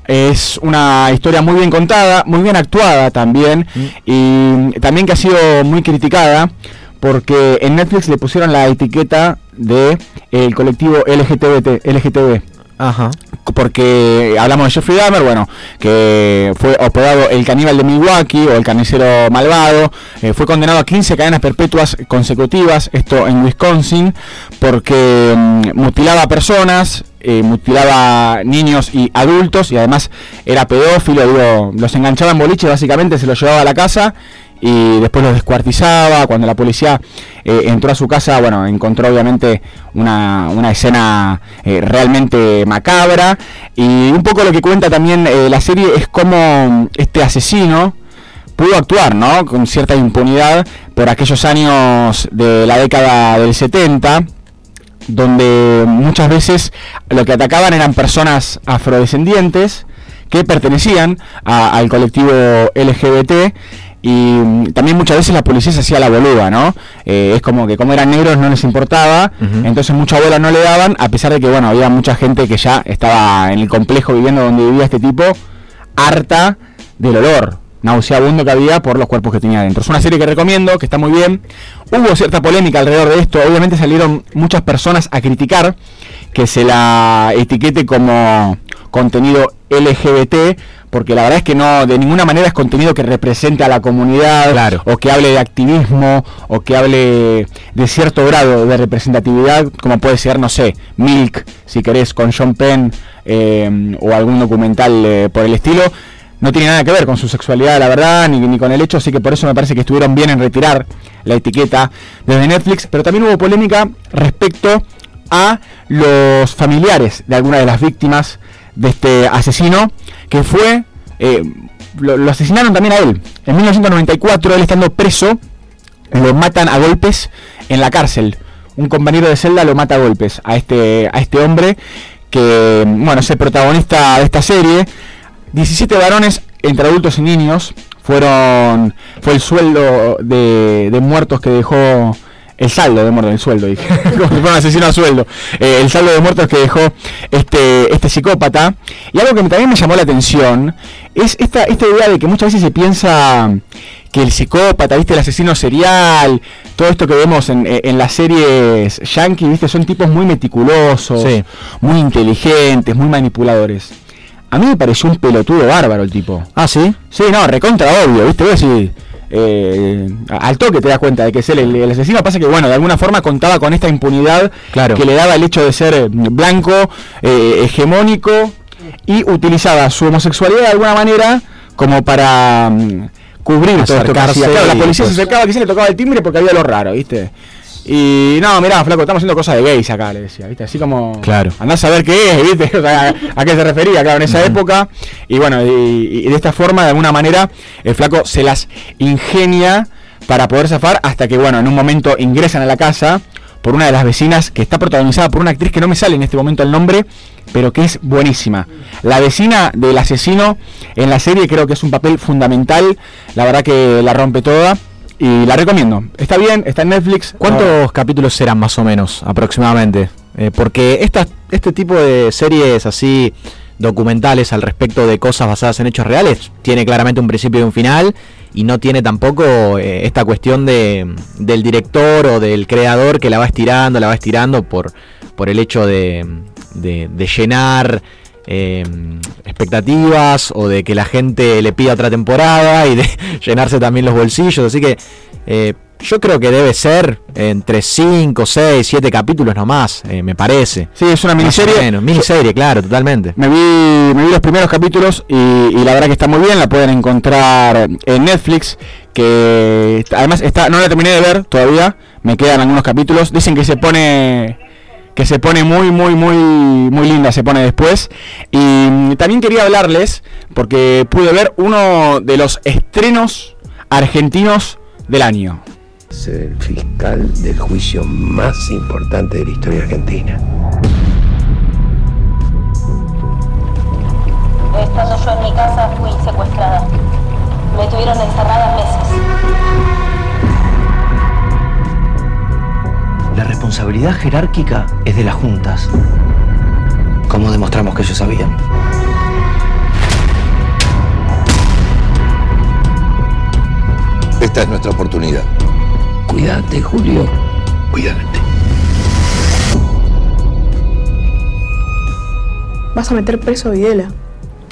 Es una historia muy bien contada, muy bien actuada también, y también que ha sido muy criticada, porque en Netflix le pusieron la etiqueta de el colectivo LGTB. LGTB. Ajá. Porque hablamos de Jeffrey Dahmer, bueno, que fue apodado el caníbal de Milwaukee o el carnicero malvado, eh, fue condenado a 15 cadenas perpetuas consecutivas, esto en Wisconsin, porque mm, mutilaba personas, eh, mutilaba niños y adultos y además era pedófilo, digo, los enganchaba en boliche, básicamente se los llevaba a la casa y después los descuartizaba. Cuando la policía eh, entró a su casa, bueno, encontró obviamente una, una escena eh, realmente macabra. Y un poco lo que cuenta también eh, la serie es cómo este asesino pudo actuar, ¿no? Con cierta impunidad por aquellos años de la década del 70 donde muchas veces lo que atacaban eran personas afrodescendientes que pertenecían al colectivo LGBT y mm, también muchas veces la policía se hacía la boluda, ¿no? Eh, es como que como eran negros no les importaba, entonces mucha bola no le daban, a pesar de que, bueno, había mucha gente que ya estaba en el complejo viviendo donde vivía este tipo, harta del olor nauseabundo que había por los cuerpos que tenía adentro. Es una serie que recomiendo, que está muy bien. Hubo cierta polémica alrededor de esto, obviamente salieron muchas personas a criticar que se la etiquete como contenido LGBT, porque la verdad es que no, de ninguna manera es contenido que represente a la comunidad, o que hable de activismo, o que hable de cierto grado de representatividad, como puede ser, no sé, Milk, si querés, con John Penn, eh, o algún documental eh, por el estilo. No tiene nada que ver con su sexualidad, la verdad, ni, ni con el hecho, así que por eso me parece que estuvieron bien en retirar la etiqueta desde Netflix, pero también hubo polémica respecto a los familiares de alguna de las víctimas de este asesino, que fue, eh, lo, asesinaron también a él. En 1994, él estando preso, lo matan a golpes en la cárcel. Un compañero de celda lo mata a golpes a este, a este hombre que, bueno, es el protagonista de esta serie. 17 varones entre adultos y niños fueron fue el sueldo de, de muertos que dejó el saldo de muertos el sueldo dije como si fuera un asesino a sueldo Eh, el saldo de muertos que dejó este este psicópata y algo que también me llamó la atención es esta esta idea de que muchas veces se piensa que el psicópata, viste, el asesino serial, todo esto que vemos en, en las series yankee, viste, son tipos muy meticulosos, Sí. muy inteligentes, muy manipuladores. A mí me pareció un pelotudo bárbaro el tipo. Ah, sí. Sí, no, recontra obvio, viste, decís, eh, al toque te das cuenta de que es él el, el asesino. Pasa que, bueno, de alguna forma contaba con esta impunidad Claro. que le daba el hecho de ser eh, blanco, eh, hegemónico y utilizaba su homosexualidad de alguna manera como para mm, cubrir todo esto que Acercarse hacía. Claro, la policía pues- se acercaba, quizás le tocaba el timbre porque había lo raro, ¿viste? Y no, mirá, flaco, estamos haciendo cosas de gays acá, le decía, ¿viste? Así como. Claro. Andás a ver qué es, ¿viste? O sea, a, a qué se refería, claro, en esa época. Y bueno, y, y de esta forma, de alguna manera, el flaco se las ingenia para poder zafar hasta que, bueno, en un momento ingresan a la casa por una de las vecinas que está protagonizada por una actriz que no me sale en este momento el nombre, pero que es buenísima. La vecina del asesino en la serie creo que es un papel fundamental, la verdad que la rompe toda y la recomiendo. Está bien, está en Netflix. ¿Cuántos capítulos serán más o menos aproximadamente? Eh, porque esta, este tipo de series así documentales al respecto de cosas basadas en hechos reales tiene claramente un principio y un final y no tiene tampoco eh, esta cuestión de, del director o del creador que la va estirando, la va estirando por, por el hecho de, de- de llenar eh, expectativas o de que la gente le pida otra temporada y de llenarse también los bolsillos. Así que eh, yo creo que debe ser entre 5, 6, 7 capítulos nomás, eh, me parece. Sí, es una miniserie. menos, miniserie, claro, totalmente. Me vi, me vi los primeros capítulos y, y la verdad que está muy bien, la pueden encontrar en Netflix, que además está, no la terminé de ver todavía, me quedan algunos capítulos, dicen que se pone que se pone muy muy muy muy linda, se pone después y mm, también quería hablarles porque pude ver uno de los estrenos argentinos del año. Ser el fiscal del juicio más importante de la historia argentina. Estando yo en mi casa fui secuestrada. Me tuvieron encerrada meses. La responsabilidad jerárquica es de las juntas. ¿Cómo demostramos que ellos sabían? Esta es nuestra oportunidad. Cuídate, Julio. Cuídate. Vas a meter preso a Videla.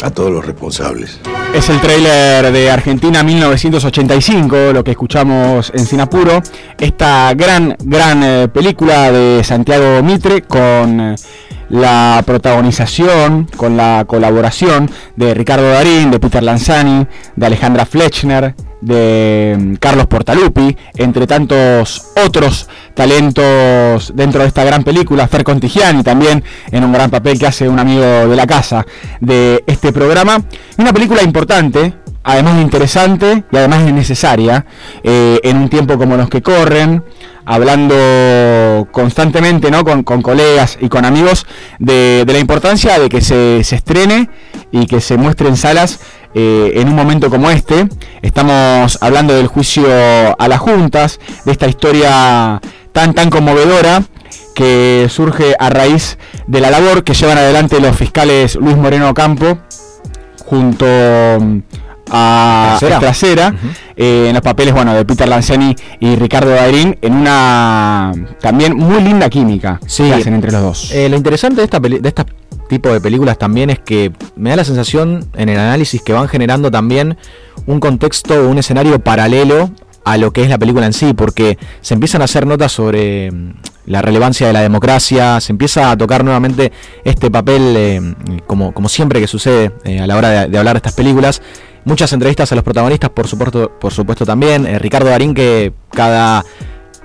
A todos los responsables. Es el tráiler de Argentina 1985, lo que escuchamos en Sinapuro. Esta gran, gran eh, película de Santiago Mitre con eh, la protagonización, con la colaboración de Ricardo Darín, de Peter Lanzani, de Alejandra Fletchner, de mm, Carlos Portalupi, entre tantos otros talentos dentro de esta gran película, Fer Contigiani también en un gran papel que hace un amigo de la casa de este programa. Una película importante, además de interesante y además de necesaria, eh, en un tiempo como los que corren, hablando constantemente ¿no? con, colegas y con amigos de, de la importancia de que se, se estrene y que se muestre en salas eh, en un momento como este. Estamos hablando del juicio a las juntas, de esta historia tan tan conmovedora que surge a raíz de la labor que llevan adelante los fiscales Luis Moreno Campo junto mm, a Trasera. Trasera, eh, en los papeles bueno de Peter Lanzani y Ricardo Darín en una también muy linda química que hacen entre los dos. Eh, lo interesante de esta de tipo de películas también es que me da la sensación en el análisis que van generando también un contexto un escenario paralelo a lo que es la película en sí, porque se empiezan a hacer notas sobre mm, la relevancia de la democracia, se empieza a tocar nuevamente este papel, eh, como, como siempre que sucede eh, a la hora de, de hablar de estas películas. Muchas entrevistas a los protagonistas, por supuesto, por supuesto también. Eh, Ricardo Darín, que cada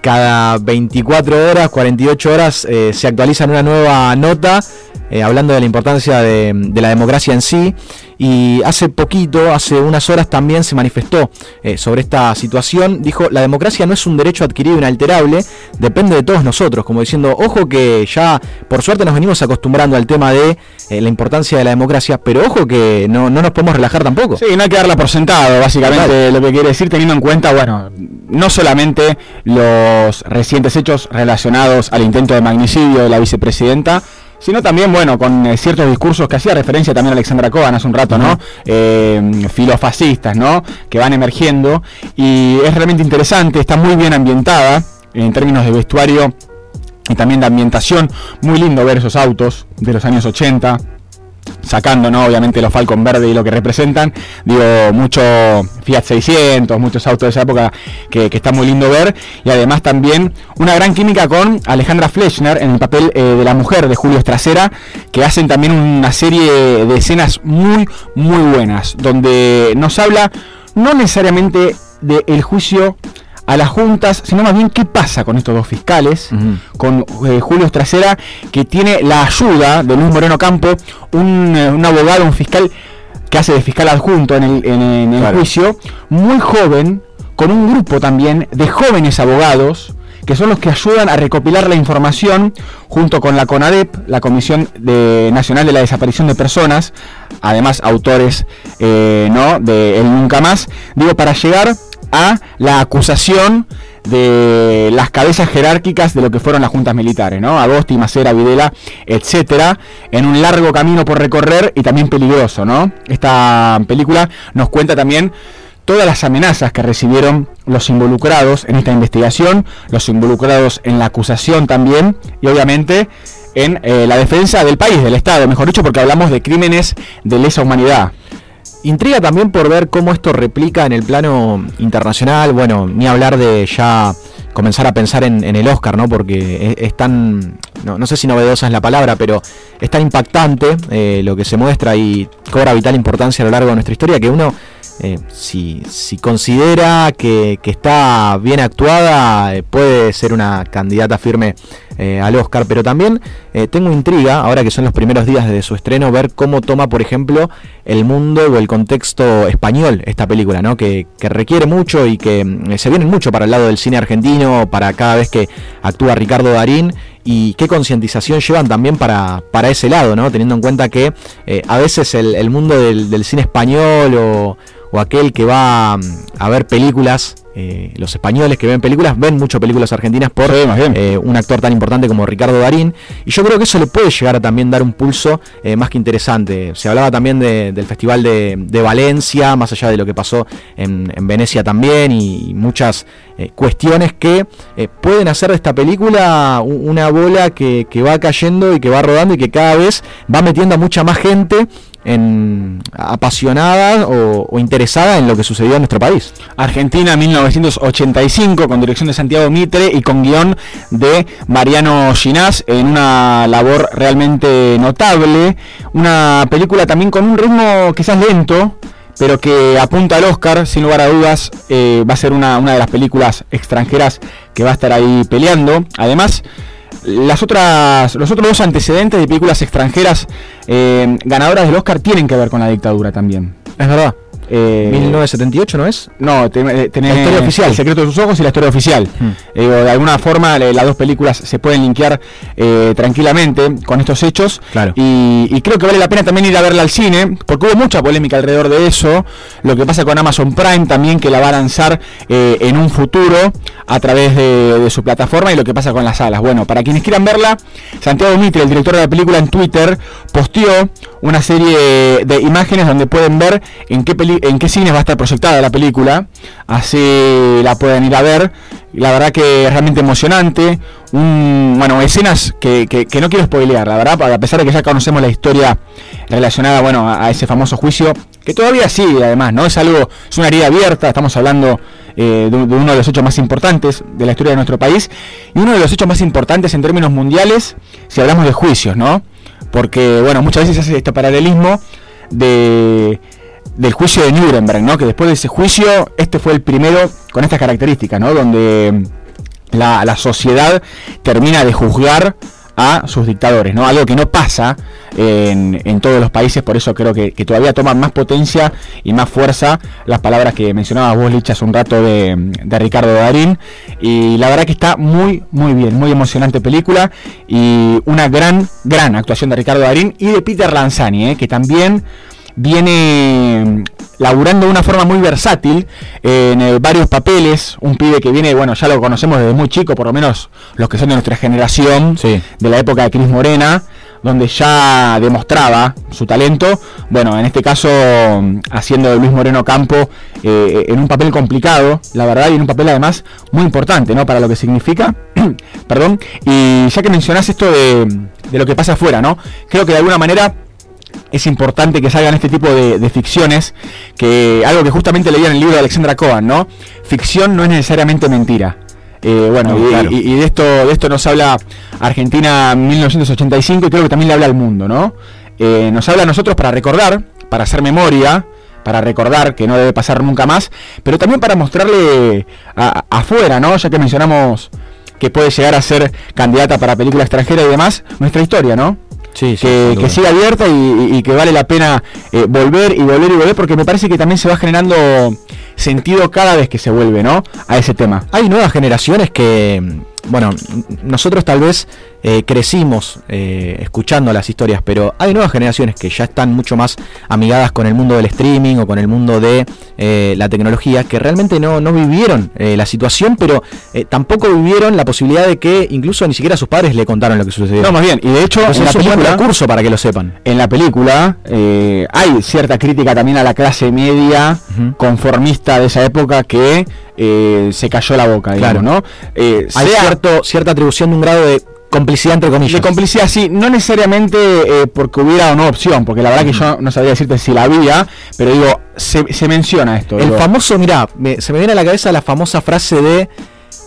cada 24 horas, 48 horas eh, se actualiza una nueva nota eh, hablando de la importancia de la democracia en sí. Y hace poquito, hace unas horas también se manifestó eh, sobre esta situación. Dijo, la democracia no es un derecho adquirido inalterable, depende de todos nosotros. Como diciendo, ojo que ya por suerte nos venimos acostumbrando al tema de eh, la importancia de la democracia, pero ojo que no, no nos podemos relajar tampoco. Sí, no hay que darla por sentado, básicamente lo que quiere decir, teniendo en cuenta, bueno, no solamente los recientes hechos relacionados al intento de magnicidio de la vicepresidenta, sino también, bueno, con eh, ciertos discursos que hacía referencia también Alexandra Coban hace un rato, ¿no? Eh, filofascistas, ¿no? Que van emergiendo y es realmente interesante, está muy bien ambientada en términos de vestuario y también de ambientación, muy lindo ver esos autos de los años 80 sacando, ¿no? Obviamente los Falcon Verde y lo que representan, digo, mucho Fiat 600, muchos autos de esa época que, que está muy lindo ver, y además también una gran química con Alejandra Fleischner en el papel eh, de la mujer de Julio Estracera, que hacen también una serie de escenas muy, muy buenas, donde nos habla no necesariamente del juicio a las juntas, sino más bien qué pasa con estos dos fiscales, con eh, Julio Estracera, que tiene la ayuda de Luis Moreno Campo, un, eh, un abogado, un fiscal que hace de fiscal adjunto en el, en- en el juicio, muy joven, con un grupo también de jóvenes abogados, que son los que ayudan a recopilar la información junto con la CONADEP, la Comisión de- Nacional de la Desaparición de Personas, además autores eh, ¿no? de El Nunca Más, digo, para llegar a la acusación de las cabezas jerárquicas de lo que fueron las juntas militares, ¿no? Agosti, Macera, Videla, etcétera, en un largo camino por recorrer y también peligroso, ¿no? Esta película nos cuenta también todas las amenazas que recibieron los involucrados en esta investigación, los involucrados en la acusación también, y obviamente en eh, la defensa del país, del Estado, mejor dicho, porque hablamos de crímenes de lesa humanidad. Intriga también por ver cómo esto replica en el plano internacional. Bueno, ni hablar de ya comenzar a pensar en, el Oscar, ¿no? Porque es, es tan, no, no sé si novedosa es la palabra, pero es tan impactante eh, lo que se muestra y cobra vital importancia a lo largo de nuestra historia que uno, eh, si, si considera que, está bien actuada, eh, puede ser una candidata firme eh, al Oscar. Pero también tengo intriga, ahora que son los primeros días de su estreno, ver cómo toma, por ejemplo, el mundo o el contexto español esta película, ¿no? Que, que requiere mucho y que mm, se viene mucho para el lado del cine argentino, para cada vez que actúa Ricardo Darín. Y qué concientización llevan también para, para ese lado, ¿no? Teniendo en cuenta que eh, a veces el, mundo del, del cine español o, o aquel que va mm, a ver películas, eh, los españoles que ven películas, ven mucho películas argentinas por eh, un actor tan importante como Ricardo Darín. Y yo creo que eso le puede llegar a también dar un pulso eh, más que interesante. Se hablaba también de- del Festival de, de Valencia, más allá de lo que pasó en, en Venecia también, y, muchas cuestiones que pueden hacer de esta película una bola que, que va cayendo y que va rodando y que cada vez va metiendo a mucha más gente apasionada o, o interesada en lo que sucedió en nuestro país. Argentina 1985 con dirección de Santiago Mitre y con guion de Mariano Ginás en una labor realmente notable, una película también con un ritmo quizás lento, pero que apunta al Oscar, sin lugar a dudas, eh, va a ser una, una de las películas extranjeras que va a estar ahí peleando. Además, las otras, los otros dos antecedentes de películas extranjeras eh, ganadoras del Oscar tienen que ver con la dictadura también. Es verdad. Eh, 1978, ¿no es? No, eh, tenés La historia oficial. El secreto de sus ojos y la historia oficial. Eh, digo, de alguna forma eh, las dos películas se pueden linkear eh, tranquilamente con estos hechos. Y, y creo que vale la pena también ir a verla al cine, porque hubo mucha polémica alrededor de eso. Lo que pasa con Amazon Prime también, que la va a lanzar eh, en un futuro a través de, de su plataforma, y lo que pasa con las salas. Bueno, para quienes quieran verla, Santiago Mitre, el director de la película, en Twitter posteó una serie de imágenes donde pueden ver en qué, peli- en qué cines va a estar proyectada la película. Así la pueden ir a ver. La verdad que es realmente emocionante. Un, bueno, escenas que, que- que no quiero spoilear, la verdad, a pesar de que ya conocemos la historia relacionada bueno, a, ese famoso juicio, que todavía sigue además, ¿no? Es algo, es una herida abierta, estamos hablando eh, de uno de los hechos más importantes de la historia de nuestro país y uno de los hechos más importantes en términos mundiales si hablamos de juicios, ¿no? Porque, bueno, muchas veces hace este paralelismo de del juicio de Nuremberg, ¿no? Que después de ese juicio, este fue el primero con estas características, ¿no? Donde la, la sociedad termina de juzgar a sus dictadores, ¿no? Algo que no pasa en, en todos los países, por eso creo que, todavía toman más potencia y más fuerza las palabras que mencionaba vos, Lich, hace un rato de, de Ricardo Darín. Y la verdad que está muy, muy bien, muy emocionante película y una gran, gran actuación de Ricardo Darín y de Peter Lanzani, ¿eh? que también viene laburando de una forma muy versátil en eh, varios papeles, un pibe que viene, bueno, ya lo conocemos desde muy chico, por lo menos los que son de nuestra generación, de la época de Cris Morena, donde ya demostraba su talento, bueno, en este caso mm, haciendo de Luis Moreno Campo eh, en un papel complicado, la verdad, y en un papel además muy importante, ¿no? Para lo que significa, perdón, y ya que mencionás esto de, de lo que pasa afuera, ¿no? Creo que de alguna manera es importante que salgan este tipo de, de ficciones, que algo que justamente leía en el libro de Alexandra Cohen, ¿no? Ficción no es necesariamente mentira. Eh, bueno, No, y, claro. y- y de esto de esto nos habla Argentina 1985 y creo que también le habla al mundo, ¿no? Eh, nos habla a nosotros para recordar, para hacer memoria, para recordar que no debe pasar nunca más, pero también para mostrarle a- a- afuera, ¿no? Ya que mencionamos que puede llegar a ser candidata para película extranjera y demás, nuestra historia, ¿no? Sí, sí, que, que siga abierta y, que vale la pena eh, volver y volver y volver porque me parece que también se va generando sentido cada vez que se vuelve, ¿no? A ese tema. Hay nuevas generaciones que, bueno, nosotros tal vez eh, crecimos eh, escuchando las historias, pero hay nuevas generaciones que ya están mucho más amigadas con el mundo del streaming o con el mundo de eh, la tecnología, que realmente no, no vivieron eh, la situación, pero eh, tampoco vivieron la posibilidad de que incluso ni siquiera sus padres le contaron lo que sucedió. No, más bien, y de hecho, en la es un buen película- recurso para que lo sepan. En la película eh, hay cierta crítica también a la clase media conformista de esa época que eh, se cayó la boca, digamos, Claro. ¿no? Eh, Hay sea- cierto, cierta atribución de un grado de complicidad entre comillas. De complicidad, sí, no necesariamente eh, porque hubiera o no opción, porque la verdad que yo no sabría decirte si la había, pero digo, se, se menciona esto. El digo. famoso, mira, se me viene a la cabeza la famosa frase de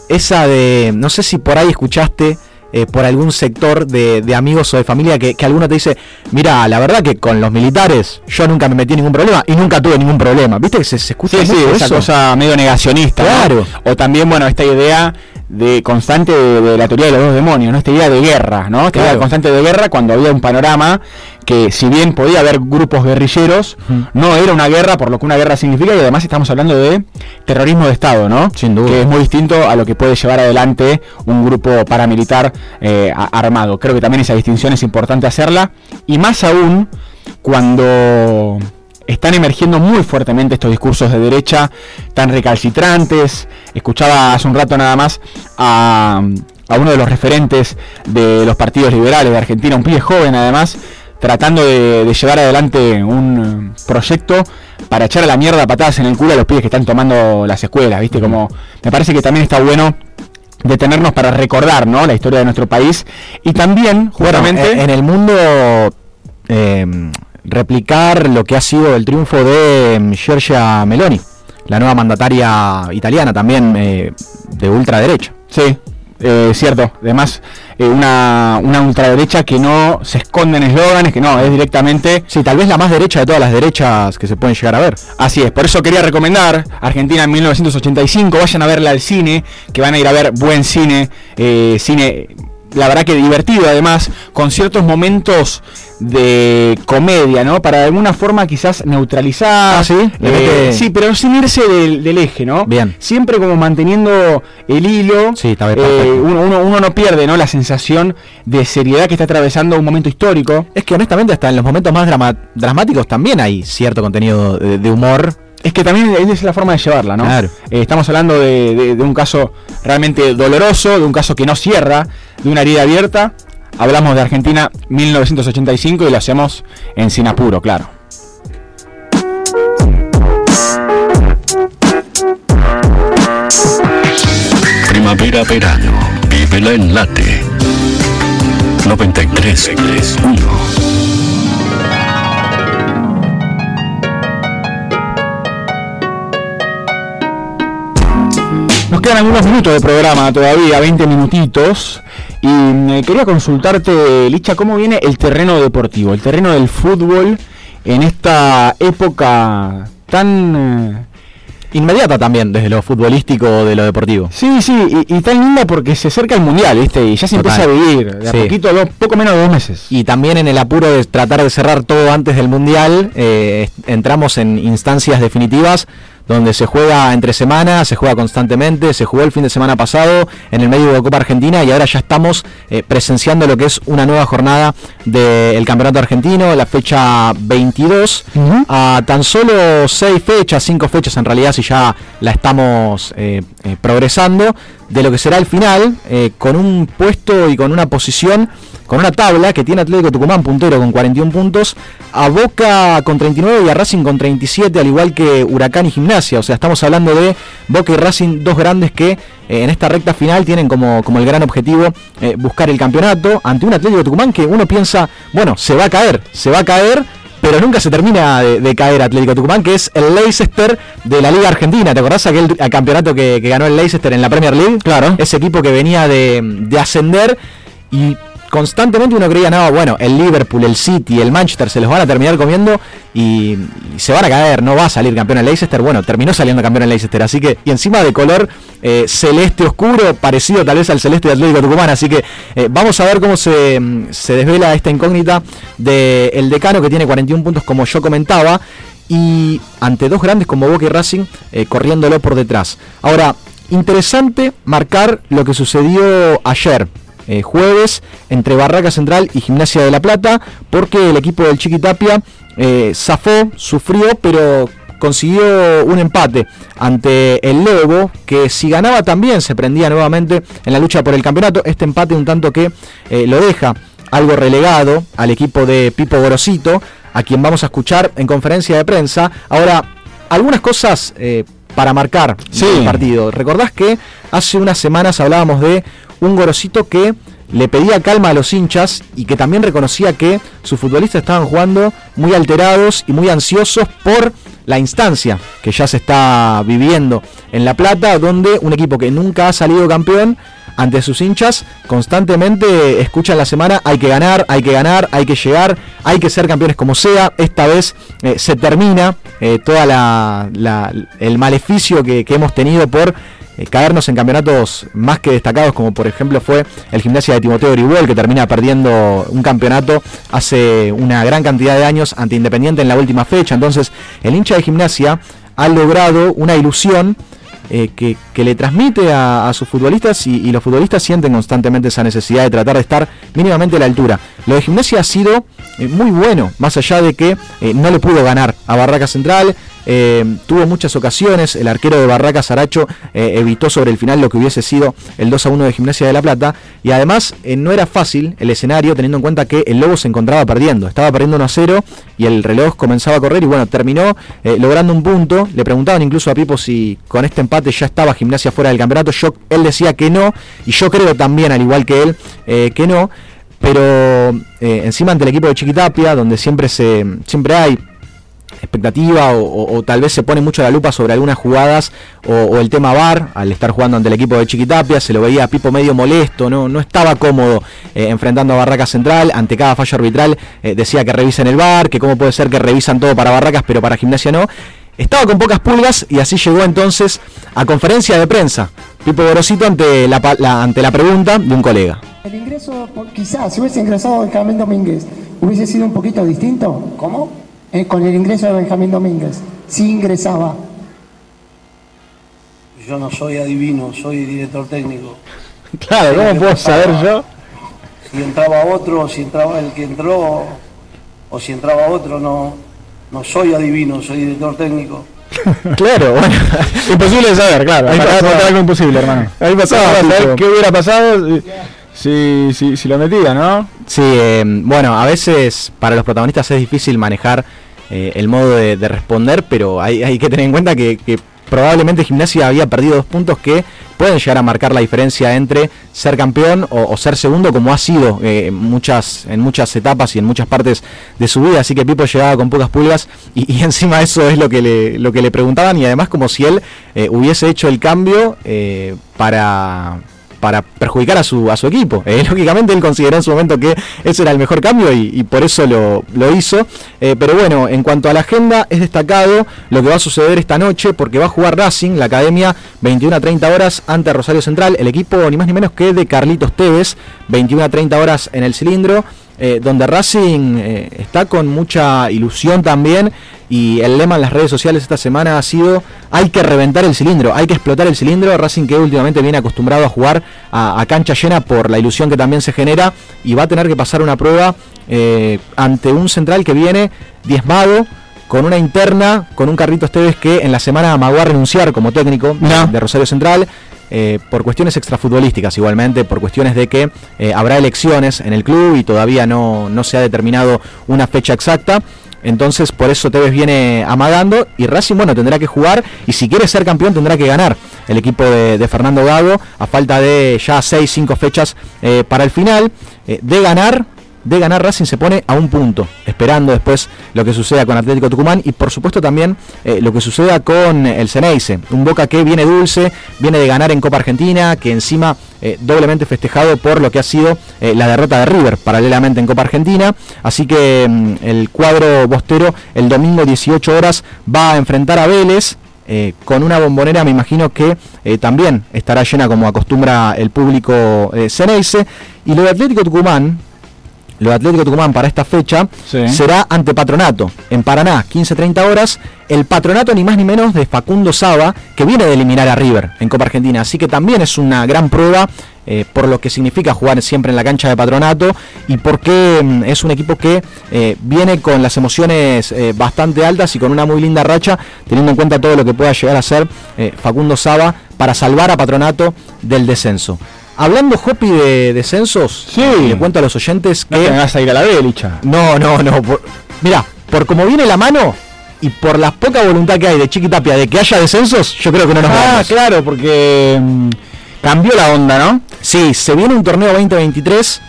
esa de, no sé si por ahí escuchaste eh, por algún sector de, de amigos o de familia que, que alguno te dice, mira, la verdad que con los militares yo nunca me metí en ningún problema y nunca tuve ningún problema. ¿Viste que se, se escucha Sí, sí, esa eso? cosa medio negacionista. ¿no? Claro. O también, bueno, esta idea de constante de, de la teoría de los dos demonios, ¿no? Esta idea de guerra, ¿no? Esta idea constante de guerra cuando había un panorama que si bien podía haber grupos guerrilleros, no era una guerra por lo que una guerra significa y además estamos hablando de terrorismo de Estado, ¿no? Sin duda. Que es muy distinto a lo que puede llevar adelante un grupo paramilitar eh, armado. Creo que también esa distinción es importante hacerla y más aún cuando están emergiendo muy fuertemente estos discursos de derecha tan recalcitrantes. Escuchaba hace un rato nada más a, a uno de los referentes de los partidos liberales de Argentina, un pibe joven además, tratando de, de llevar adelante un eh, proyecto para echar a la mierda patadas en el culo a los pibes que están tomando las escuelas, ¿viste? Como me parece que también está bueno detenernos para recordar, ¿no? La historia de nuestro país y también justamente en en el mundo eh, replicar lo que ha sido el triunfo de mm, Giorgia Meloni, la nueva mandataria italiana también eh, de ultraderecha. Sí, eh, cierto. Además, eh, una, una ultraderecha que no se esconde en eslóganes, que no, es directamente... Sí, tal vez la más derecha de todas las derechas que se pueden llegar a ver. Así es, por eso quería recomendar Argentina en 1985, vayan a verla al cine, que van a ir a ver buen cine, eh, cine, la verdad que divertido además, con ciertos momentos de comedia, ¿no? Para de alguna forma quizás neutralizar. Ah, ¿sí? Eh, sí, pero sin irse del, del eje, ¿no? Bien. Siempre como manteniendo el hilo. Sí, está bien, Eh, uno, uno- uno no pierde ¿no? la sensación de seriedad que está atravesando un momento histórico. Es que honestamente hasta en los momentos más drama- dramáticos también hay cierto contenido de, de humor. Es que también esa es la forma de llevarla, ¿no? Claro. Eh, estamos hablando de, de- de un caso realmente doloroso, de un caso que no cierra, de una herida abierta. Hablamos de Argentina 1985 y lo hacemos en Sinapuro, claro. Primavera, verano. Vívela en late. 93.1 Nos quedan algunos minutos de programa todavía, 20 minutitos. Y mm, quería consultarte, Licha, cómo viene el terreno deportivo, el terreno del fútbol en esta época tan... Inmediata también, desde lo futbolístico de lo deportivo. Sí, sí, y, y tan linda porque se acerca el mundial, ¿viste? Y ya se Total. empieza a vivir, de a poquito, dos- poco menos de dos meses. Y también en el apuro de tratar de cerrar todo antes del Mundial, eh, entramos en instancias definitivas donde se juega entre semanas, se juega constantemente, se jugó el fin de semana pasado en el medio de Copa Argentina y ahora ya estamos eh, presenciando lo que es una nueva jornada del Campeonato Argentino, la fecha 22, a tan solo 6 fechas, 5 fechas en realidad si ya la estamos eh, eh, progresando, de lo que será el final, eh, con un puesto y con una posición con una tabla que tiene Atlético Tucumán puntero con 41 puntos, a Boca con 39 y a Racing con 37, al igual que Huracán y Gimnasia. O sea, estamos hablando de Boca y Racing, dos grandes que eh, en esta recta final tienen como, como el gran objetivo eh, buscar el campeonato ante un Atlético Tucumán que uno piensa, bueno, se va a caer, se va a caer pero nunca se termina de, de caer Atlético Tucumán, que es el Leicester de la Liga Argentina. ¿Te acordás aquel campeonato que, que ganó el Leicester en la Premier League? Claro. Ese equipo que venía de, de ascender y constantemente uno creía, no, bueno, el Liverpool, el City, el Manchester se los van a terminar comiendo y, se van a caer, no va a salir campeón el Leicester. Bueno, terminó saliendo campeón el Leicester, así que, y encima de color eh, celeste oscuro, parecido tal vez al celeste de Atlético Tucumán, así que eh, vamos a ver cómo se, mm, se desvela esta incógnita del decano que tiene 41 puntos, como yo comentaba, y ante dos grandes como Boca y Racing, eh, corriéndolo por detrás. Ahora, interesante marcar lo que sucedió ayer, eh, jueves entre Barraca Central y Gimnasia de la Plata, porque el equipo del Chiquitapia eh, zafó, sufrió, pero consiguió un empate ante el Lobo, que si ganaba también se prendía nuevamente en la lucha por el campeonato. Este empate un tanto que eh, lo deja algo relegado al equipo de Pipo Gorosito, a quien vamos a escuchar en conferencia de prensa. Ahora, algunas cosas eh, para marcar el partido. ¿Recordás que hace unas semanas hablábamos de un Gorosito que le pedía calma a los hinchas y que también reconocía que sus futbolistas estaban jugando muy alterados y muy ansiosos por la instancia que ya se está viviendo en La Plata, donde un equipo que nunca ha salido campeón ante sus hinchas constantemente escuchan la semana hay que ganar, hay que ganar, hay que llegar, hay que ser campeones como sea. Esta vez eh, se termina eh, toda la, el maleficio que hemos tenido por eh, caernos en campeonatos más que destacados, como por ejemplo fue el Gimnasia de Timoteo Orihuel, que termina perdiendo un campeonato hace una gran cantidad de años ante Independiente en la última fecha. Entonces, el hincha de Gimnasia ha logrado una ilusión eh, que, que le transmite a, sus futbolistas y, y los futbolistas sienten constantemente esa necesidad de tratar de estar mínimamente a la altura. Lo de gimnasia ha sido eh, muy bueno, más allá de que eh, no le pudo ganar a Barraca Central. Eh, tuvo muchas ocasiones, el arquero de Barraca Saracho eh, evitó sobre el final lo que hubiese sido el 2 a 1 de Gimnasia de La Plata. Y además eh, no era fácil el escenario teniendo en cuenta que el Lobo se encontraba perdiendo, estaba perdiendo 1 a 0 y el reloj comenzaba a correr y bueno, terminó logrando un punto, le preguntaban incluso a Pipo si con este empate ya estaba Gimnasia fuera del campeonato, yo, él decía que no y yo creo también, al igual que él, que no, pero encima ante el equipo de Chiquitapia, donde siempre, se, siempre hay expectativa o, tal vez se pone mucho la lupa sobre algunas jugadas o, el tema VAR al estar jugando ante el equipo de Chiquitapia se lo veía a Pipo medio molesto no no estaba cómodo eh, enfrentando a Barracas Central ante cada fallo arbitral eh, decía que revisen el VAR que cómo puede ser que revisan todo para Barracas pero para Gimnasia no estaba con pocas pulgas y así llegó entonces a conferencia de prensa Pipo Gorosito ante la, la- ante la pregunta de un colega El ingreso, quizás, si hubiese ingresado Benjamín Domínguez, ¿hubiese sido un poquito distinto? ¿Cómo? Con el ingreso de Benjamín Domínguez. Si ingresaba. Yo no soy adivino, soy director técnico. Claro, ¿cómo puedo saber yo? Si entraba otro, si entraba el que entró, o si entraba otro, no, no soy adivino, soy director técnico. claro bueno Imposible de saber, claro. Ahí pasaba. algo imposible, hermano. Ahí pasaba, saber qué hubiera pasado si, si, si lo metía, ¿no? Sí, eh, bueno, a veces para los protagonistas es difícil manejar eh, el modo de, de responder, pero hay, que tener en cuenta que, que probablemente Gimnasia había perdido dos puntos que pueden llegar a marcar la diferencia entre ser campeón o, ser segundo, como ha sido eh, en muchas, en muchas etapas y en muchas partes de su vida. Así que Pipo llegaba con pocas pulgas y, y encima eso es lo que le, lo que le preguntaban y además como si él eh, hubiese hecho el cambio eh, para para perjudicar a su, a su equipo. Eh, lógicamente él consideró en su momento que ese era el mejor cambio y, por eso lo, lo hizo. Eh, pero bueno, en cuanto a la agenda, es destacado lo que va a suceder esta noche porque va a jugar Racing, la academia, 21 a 30 horas ante Rosario Central. El equipo ni más ni menos que de Carlitos Tevez, 21 a 30 horas en el cilindro. eh, donde Racing está con mucha ilusión también y el lema en las redes sociales esta semana ha sido hay que reventar el cilindro, hay que explotar el cilindro, Racing que últimamente viene acostumbrado a jugar a, a cancha llena por la ilusión que también se genera y va a tener que pasar una prueba eh, ante un central que viene diezmado con una interna, con un Carrito Esteves que en la semana amagó a renunciar como técnico de Rosario Central. eh, por cuestiones extrafutbolísticas igualmente, por cuestiones de que eh, habrá elecciones en el club y todavía no, no se ha determinado una fecha exacta. Entonces por eso Tevez viene amagando y Racing bueno tendrá que jugar y si quiere ser campeón tendrá que ganar el equipo de, Fernando Gago a falta de ya 6, 5 fechas eh, para el final. Eh, de ganar De ganar Racing se pone a un punto, esperando después lo que suceda con Atlético Tucumán y por supuesto también eh, lo que suceda con el Ceneice. Un Boca que viene dulce, viene de ganar en Copa Argentina, que encima eh, doblemente festejado por lo que ha sido eh, la derrota de River paralelamente en Copa Argentina. Así que mm, el cuadro bostero el domingo 18 horas va a enfrentar a Vélez. con una bombonera me imagino que también estará llena como acostumbra el público eh, Ceneice. Y lo de Atlético Tucumán, lo de Atlético Tucumán para esta fecha será ante Patronato, en Paraná, 15-30 horas. El Patronato ni más ni menos de Facundo Saba, que viene de eliminar a River en Copa Argentina. Así que también es una gran prueba eh, por lo que significa jugar siempre en la cancha de Patronato y porque mm, es un equipo que eh, viene con las emociones eh, bastante altas y con una muy linda racha, teniendo en cuenta todo lo que pueda llegar a ser Facundo Saba para salvar a Patronato del descenso. Hablando, Hopi, de descensos, le cuento a los oyentes que... No te vas a ir a la B, Licha. No, no, no. por- Mira, por como viene la mano y por la poca voluntad que hay de Chiquitapia de que haya descensos, yo creo que no nos Ah, vamos. claro, porque mm, cambió la onda, ¿no? Sí, se viene un torneo 2023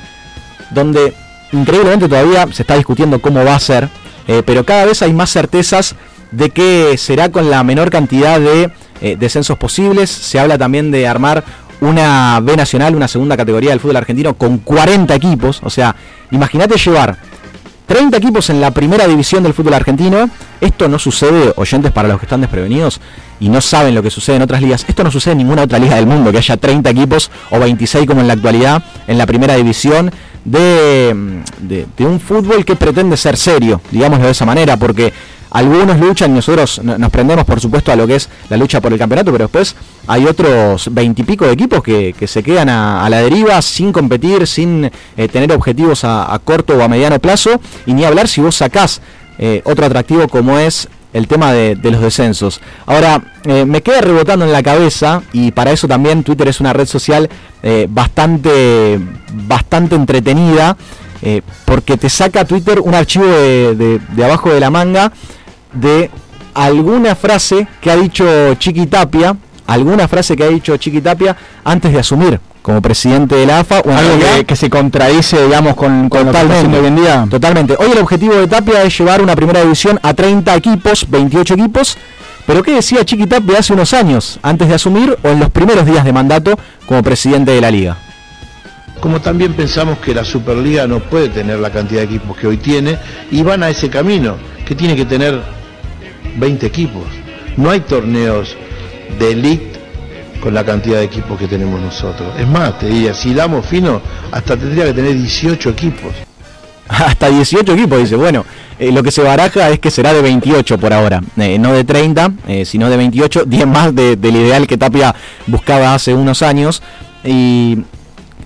donde increíblemente todavía se está discutiendo cómo va a ser, eh, pero cada vez hay más certezas de que será con la menor cantidad de eh, descensos posibles. Se habla también de armar una B nacional, una segunda categoría del fútbol argentino con 40 equipos. O sea, imagínate llevar 30 equipos en la primera división del fútbol argentino. Esto no sucede, oyentes para los que están desprevenidos y no saben lo que sucede en otras ligas. Esto no sucede en ninguna otra liga del mundo, que haya 30 equipos o 26 como en la actualidad en la primera división de, de- de un fútbol que pretende ser serio, digámoslo de esa manera, porque algunos luchan nosotros no- nos prendemos por supuesto a lo que es la lucha por el campeonato, pero después hay otros veintipico de equipos que, se quedan a, la deriva sin competir, sin eh, tener objetivos a, corto o a mediano plazo, y ni hablar si vos sacás eh, otro atractivo como es el tema de, los descensos. Ahora, eh, me queda rebotando en la cabeza, y para eso también Twitter es una red social bastante, bastante entretenida, porque te saca Twitter un archivo de abajo de la manga de alguna frase que ha dicho Chiqui Tapia, alguna frase que ha dicho Chiqui Tapia antes de asumir como presidente de la AFA. o Algo realidad- que, que se contradice, digamos, con, con lo que está haciendo hoy en día. Totalmente. Hoy el objetivo de Tapia es llevar una primera división a 30 equipos, 28 equipos. Pero ¿qué decía Chiqui Tapia hace unos años, antes de asumir o en los primeros días de mandato como presidente de la liga? Como también pensamos que la Superliga no puede tener la cantidad de equipos que hoy tiene y van a ese camino, que tiene que tener 20 equipos. No hay torneos de elite con la cantidad de equipos que tenemos nosotros. Es más, te diría, si damos fino, hasta tendría que tener 18 equipos. Hasta 18 equipos, dice. Bueno, eh, lo que se baraja es que será de 28 por ahora, eh, no de 30, eh, sino de 28, 10 más de- del ideal que Tapia buscaba hace unos años. Y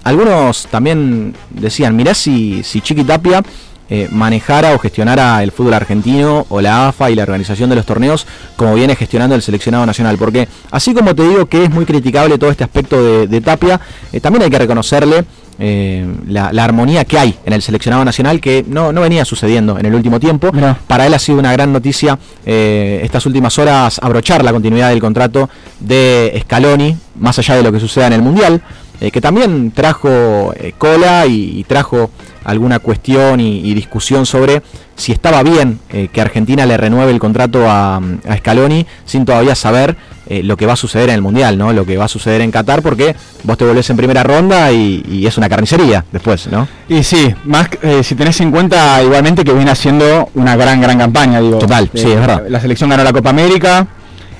algunos también decían, mirá si, si Chiqui Tapia eh, manejara o gestionara el fútbol argentino o la AFA y la organización de los torneos como viene gestionando el seleccionado nacional. Porque así como te digo que es muy criticable todo este aspecto de, de Tapia, eh, también hay que reconocerle eh, la, la armonía que hay en el seleccionado nacional que no, no venía sucediendo en el último tiempo. Para él ha sido una gran noticia eh, estas últimas horas abrochar la continuidad del contrato de Scaloni, más allá de lo que suceda en el Mundial, eh, que también trajo cola y, y trajo alguna cuestión y, y discusión sobre si estaba bien eh, que Argentina le renueve el contrato a, a Scaloni sin todavía saber eh, lo que va a suceder en el Mundial, ¿no? Lo que va a suceder en Qatar, porque vos te volvés en primera ronda y, y es una carnicería después, ¿no? Y sí, más eh, si tenés en cuenta igualmente que viene haciendo una gran, gran campaña, digo. Total, sí, es verdad. La selección ganó la Copa América,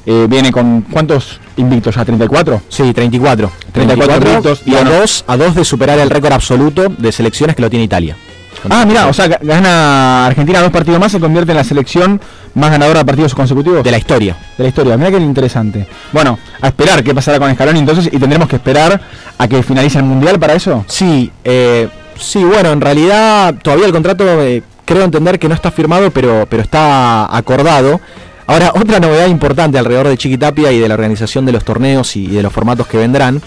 eh, viene con ¿cuántos invictos ya? ¿34? Sí, 34. 34 invictos. y a dos, a dos de superar el récord absoluto de selecciones que lo tiene Italia. Ah, mira, o sea, ga- gana Argentina dos partidos más, se convierte en la selección más ganadora de partidos consecutivos. De la historia. De la historia, mira qué interesante. Bueno, a esperar qué pasará con Scaloni entonces y tendremos que esperar a que finalice el Mundial para eso. Sí, eh, sí, bueno, en realidad todavía el contrato eh, creo entender que no está firmado, pero, pero está acordado. Ahora, otra novedad importante alrededor de Chiquitapia y de la organización de los torneos y de los formatos que vendrán.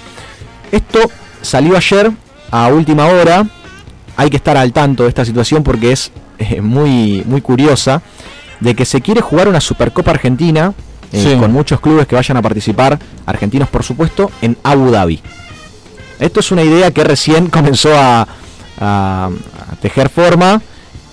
Esto salió ayer a última hora. Hay que estar al tanto de esta situación porque es eh, muy, muy curiosa. De que se quiere jugar una Supercopa Argentina eh, Sí. con muchos clubes que vayan a participar, argentinos por supuesto, en Abu Dhabi. Esto es una idea que recién comenzó a, a, a tejer forma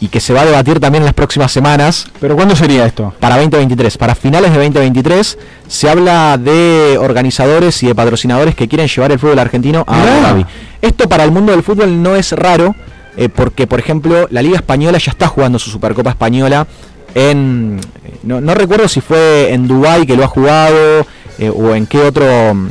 y que se va a debatir también en las próximas semanas. ¿Pero cuándo sería esto? Para 2023, para finales de 2023 se habla de organizadores y de patrocinadores que quieren llevar el fútbol argentino a Abu Dhabi. Esto para el mundo del fútbol no es raro, eh, porque por ejemplo la Liga Española ya está jugando su Supercopa Española en... eh, No, no recuerdo si fue en Dubái que lo ha jugado eh, o en qué otro mm,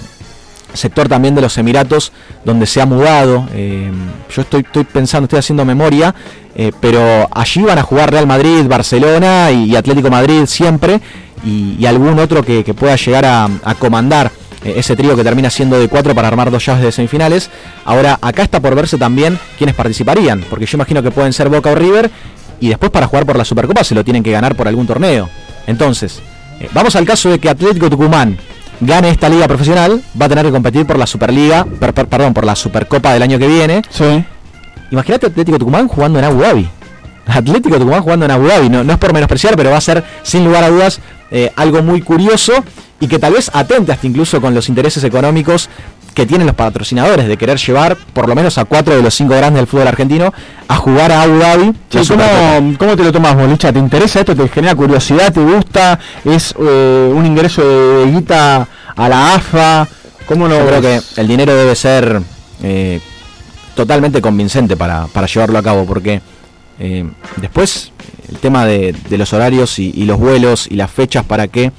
sector también de los Emiratos donde se ha mudado. Eh, yo estoy, estoy pensando, estoy haciendo memoria, eh, pero allí van a jugar Real Madrid, Barcelona y, Atlético Madrid siempre y, algún otro que, pueda llegar a, comandar eh, ese trío que termina siendo de cuatro para armar dos llaves de semifinales. Ahora, acá está por verse también quiénes participarían, porque yo imagino que pueden ser Boca o River y después para jugar por la Supercopa se lo tienen que ganar por algún torneo. Entonces, vamos al caso de que Atlético Tucumán gane esta liga profesional, va a tener que competir por la Superliga, per- per- perdón, por la Supercopa del año que viene. Sí. Imagínate Atlético Tucumán jugando en Abu Dhabi. Atlético Tucumán jugando en Abu Dhabi, no, no es por menospreciar, pero va a ser sin lugar a dudas eh, algo muy curioso y que tal vez atente hasta incluso con los intereses económicos que tienen los patrocinadores de querer llevar por lo menos a cuatro de los cinco grandes del fútbol argentino a jugar a Abu Dhabi. ¿cómo, ¿Cómo te lo tomas, Bolicha? ¿Te interesa esto? ¿Te genera curiosidad? ¿Te gusta? ¿Es eh, un ingreso de, guita a la AFA? ¿Cómo Yo creo que el dinero debe ser eh, totalmente convincente para, para llevarlo a cabo, porque eh, después el tema de, de los horarios y, y los vuelos y las fechas para que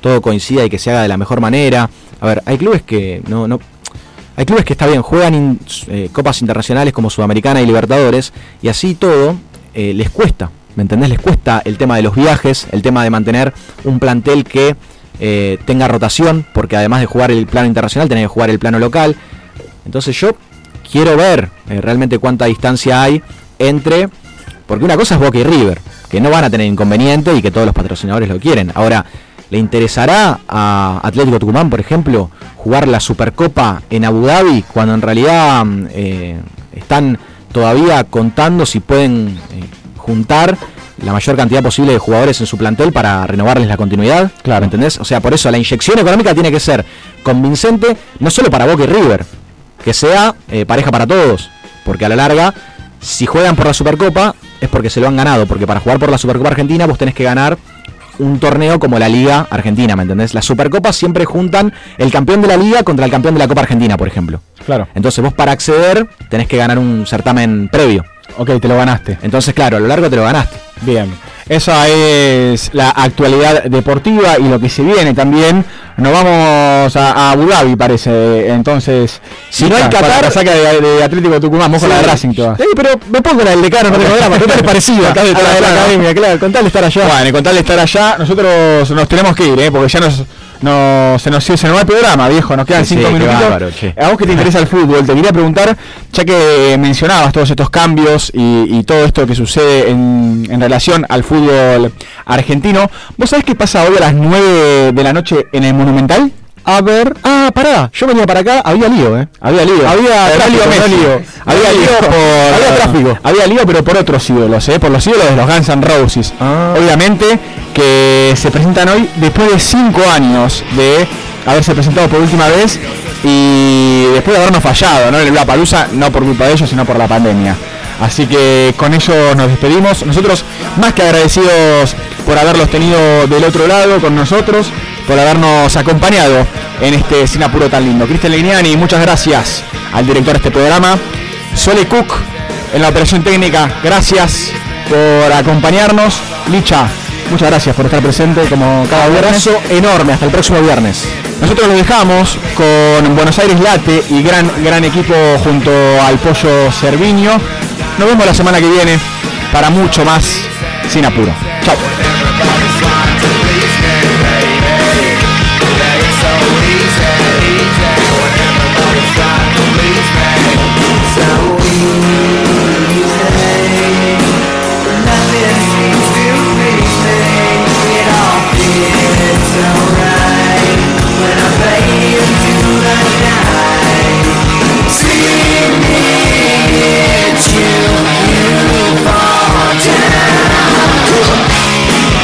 todo coincida y que se haga de la mejor manera. A ver, hay clubes que no, no hay clubes que está bien, juegan in- eh, copas internacionales como Sudamericana y Libertadores y así todo eh, les cuesta, ¿me entendés? Les cuesta el tema de los viajes, el tema de mantener un plantel que eh, tenga rotación, porque además de jugar el plano internacional, tenés que jugar el plano local. Entonces yo quiero ver realmente cuánta distancia hay entre, porque una cosa es Boca y River, que no van a tener inconveniente y que todos los patrocinadores lo quieren. Ahora, ¿le interesará a Atlético Tucumán, por ejemplo, jugar la Supercopa en Abu Dhabi cuando en realidad eh, están todavía contando si pueden eh, juntar la mayor cantidad posible de jugadores en su plantel para renovarles la continuidad? Claro. ¿Me entendés? O sea, por eso la inyección económica tiene que ser convincente, no solo para Boca y River, que sea eh, pareja para todos, porque a la larga, si juegan por la Supercopa, es porque se lo han ganado, porque para jugar por la Supercopa Argentina vos tenés que ganar un torneo como la Liga Argentina, ¿me entendés? Las Supercopas siempre juntan el campeón de la Liga contra el campeón de la Copa Argentina, por ejemplo. Claro. Entonces vos para acceder tenés que ganar un certamen previo. Ok, te lo ganaste. Entonces, claro, a lo largo te lo ganaste. Bien. Esa es la actualidad deportiva y lo que se viene también. Nos vamos a, a Abu Dhabi, parece. Entonces, Si no hay Qatar- la casaca de, de Atlético Tucumán, vos con la de Racing te vas. Sí, pero me pongo la del decano, no tengo drama, total es parecida a de la la academia, claro, con tal de estar allá. Bueno, y con tal de estar allá, nosotros nos tenemos que ir, ¿eh? porque ya nos, nos- se nos se nos va el programa, viejo. Nos quedan Sí, cinco sí, minutitos. bárbaro, a vos que te interesa el fútbol, te quería preguntar, ya que mencionabas todos estos cambios y, y todo esto que sucede en, en relación al fútbol argentino, ¿vos sabés qué pasa hoy a las 9 de la noche en el Monumental? A ver, ah, pará, yo venía para acá, había lío, eh. Había lío. Había tráfico, lío no Messi. lío. Había lío por. Había tráfico. Había lío, pero por otros ídolos, ¿eh? Por los ídolos de los Guns N' Roses. Ah. Obviamente que se presentan hoy después de cinco años de haberse presentado por última vez y después de habernos fallado, ¿no? En el Palusa, no por culpa de ellos, sino por la pandemia. Así que con ello nos despedimos. Nosotros más que agradecidos por haberlos tenido del otro lado con nosotros, por habernos acompañado en este Sin Apuro tan lindo. Cristian Legnani, muchas gracias al director de este programa. Sole Cook en la operación técnica, gracias por acompañarnos. Licha, muchas gracias por estar presente como cada viernes. Abrazo enorme, hasta el próximo viernes. Nosotros lo dejamos con Buenos Aires Late y gran, gran equipo junto al Pollo Cerviño. Nos vemos la semana que viene para mucho más sin apuro. Chao.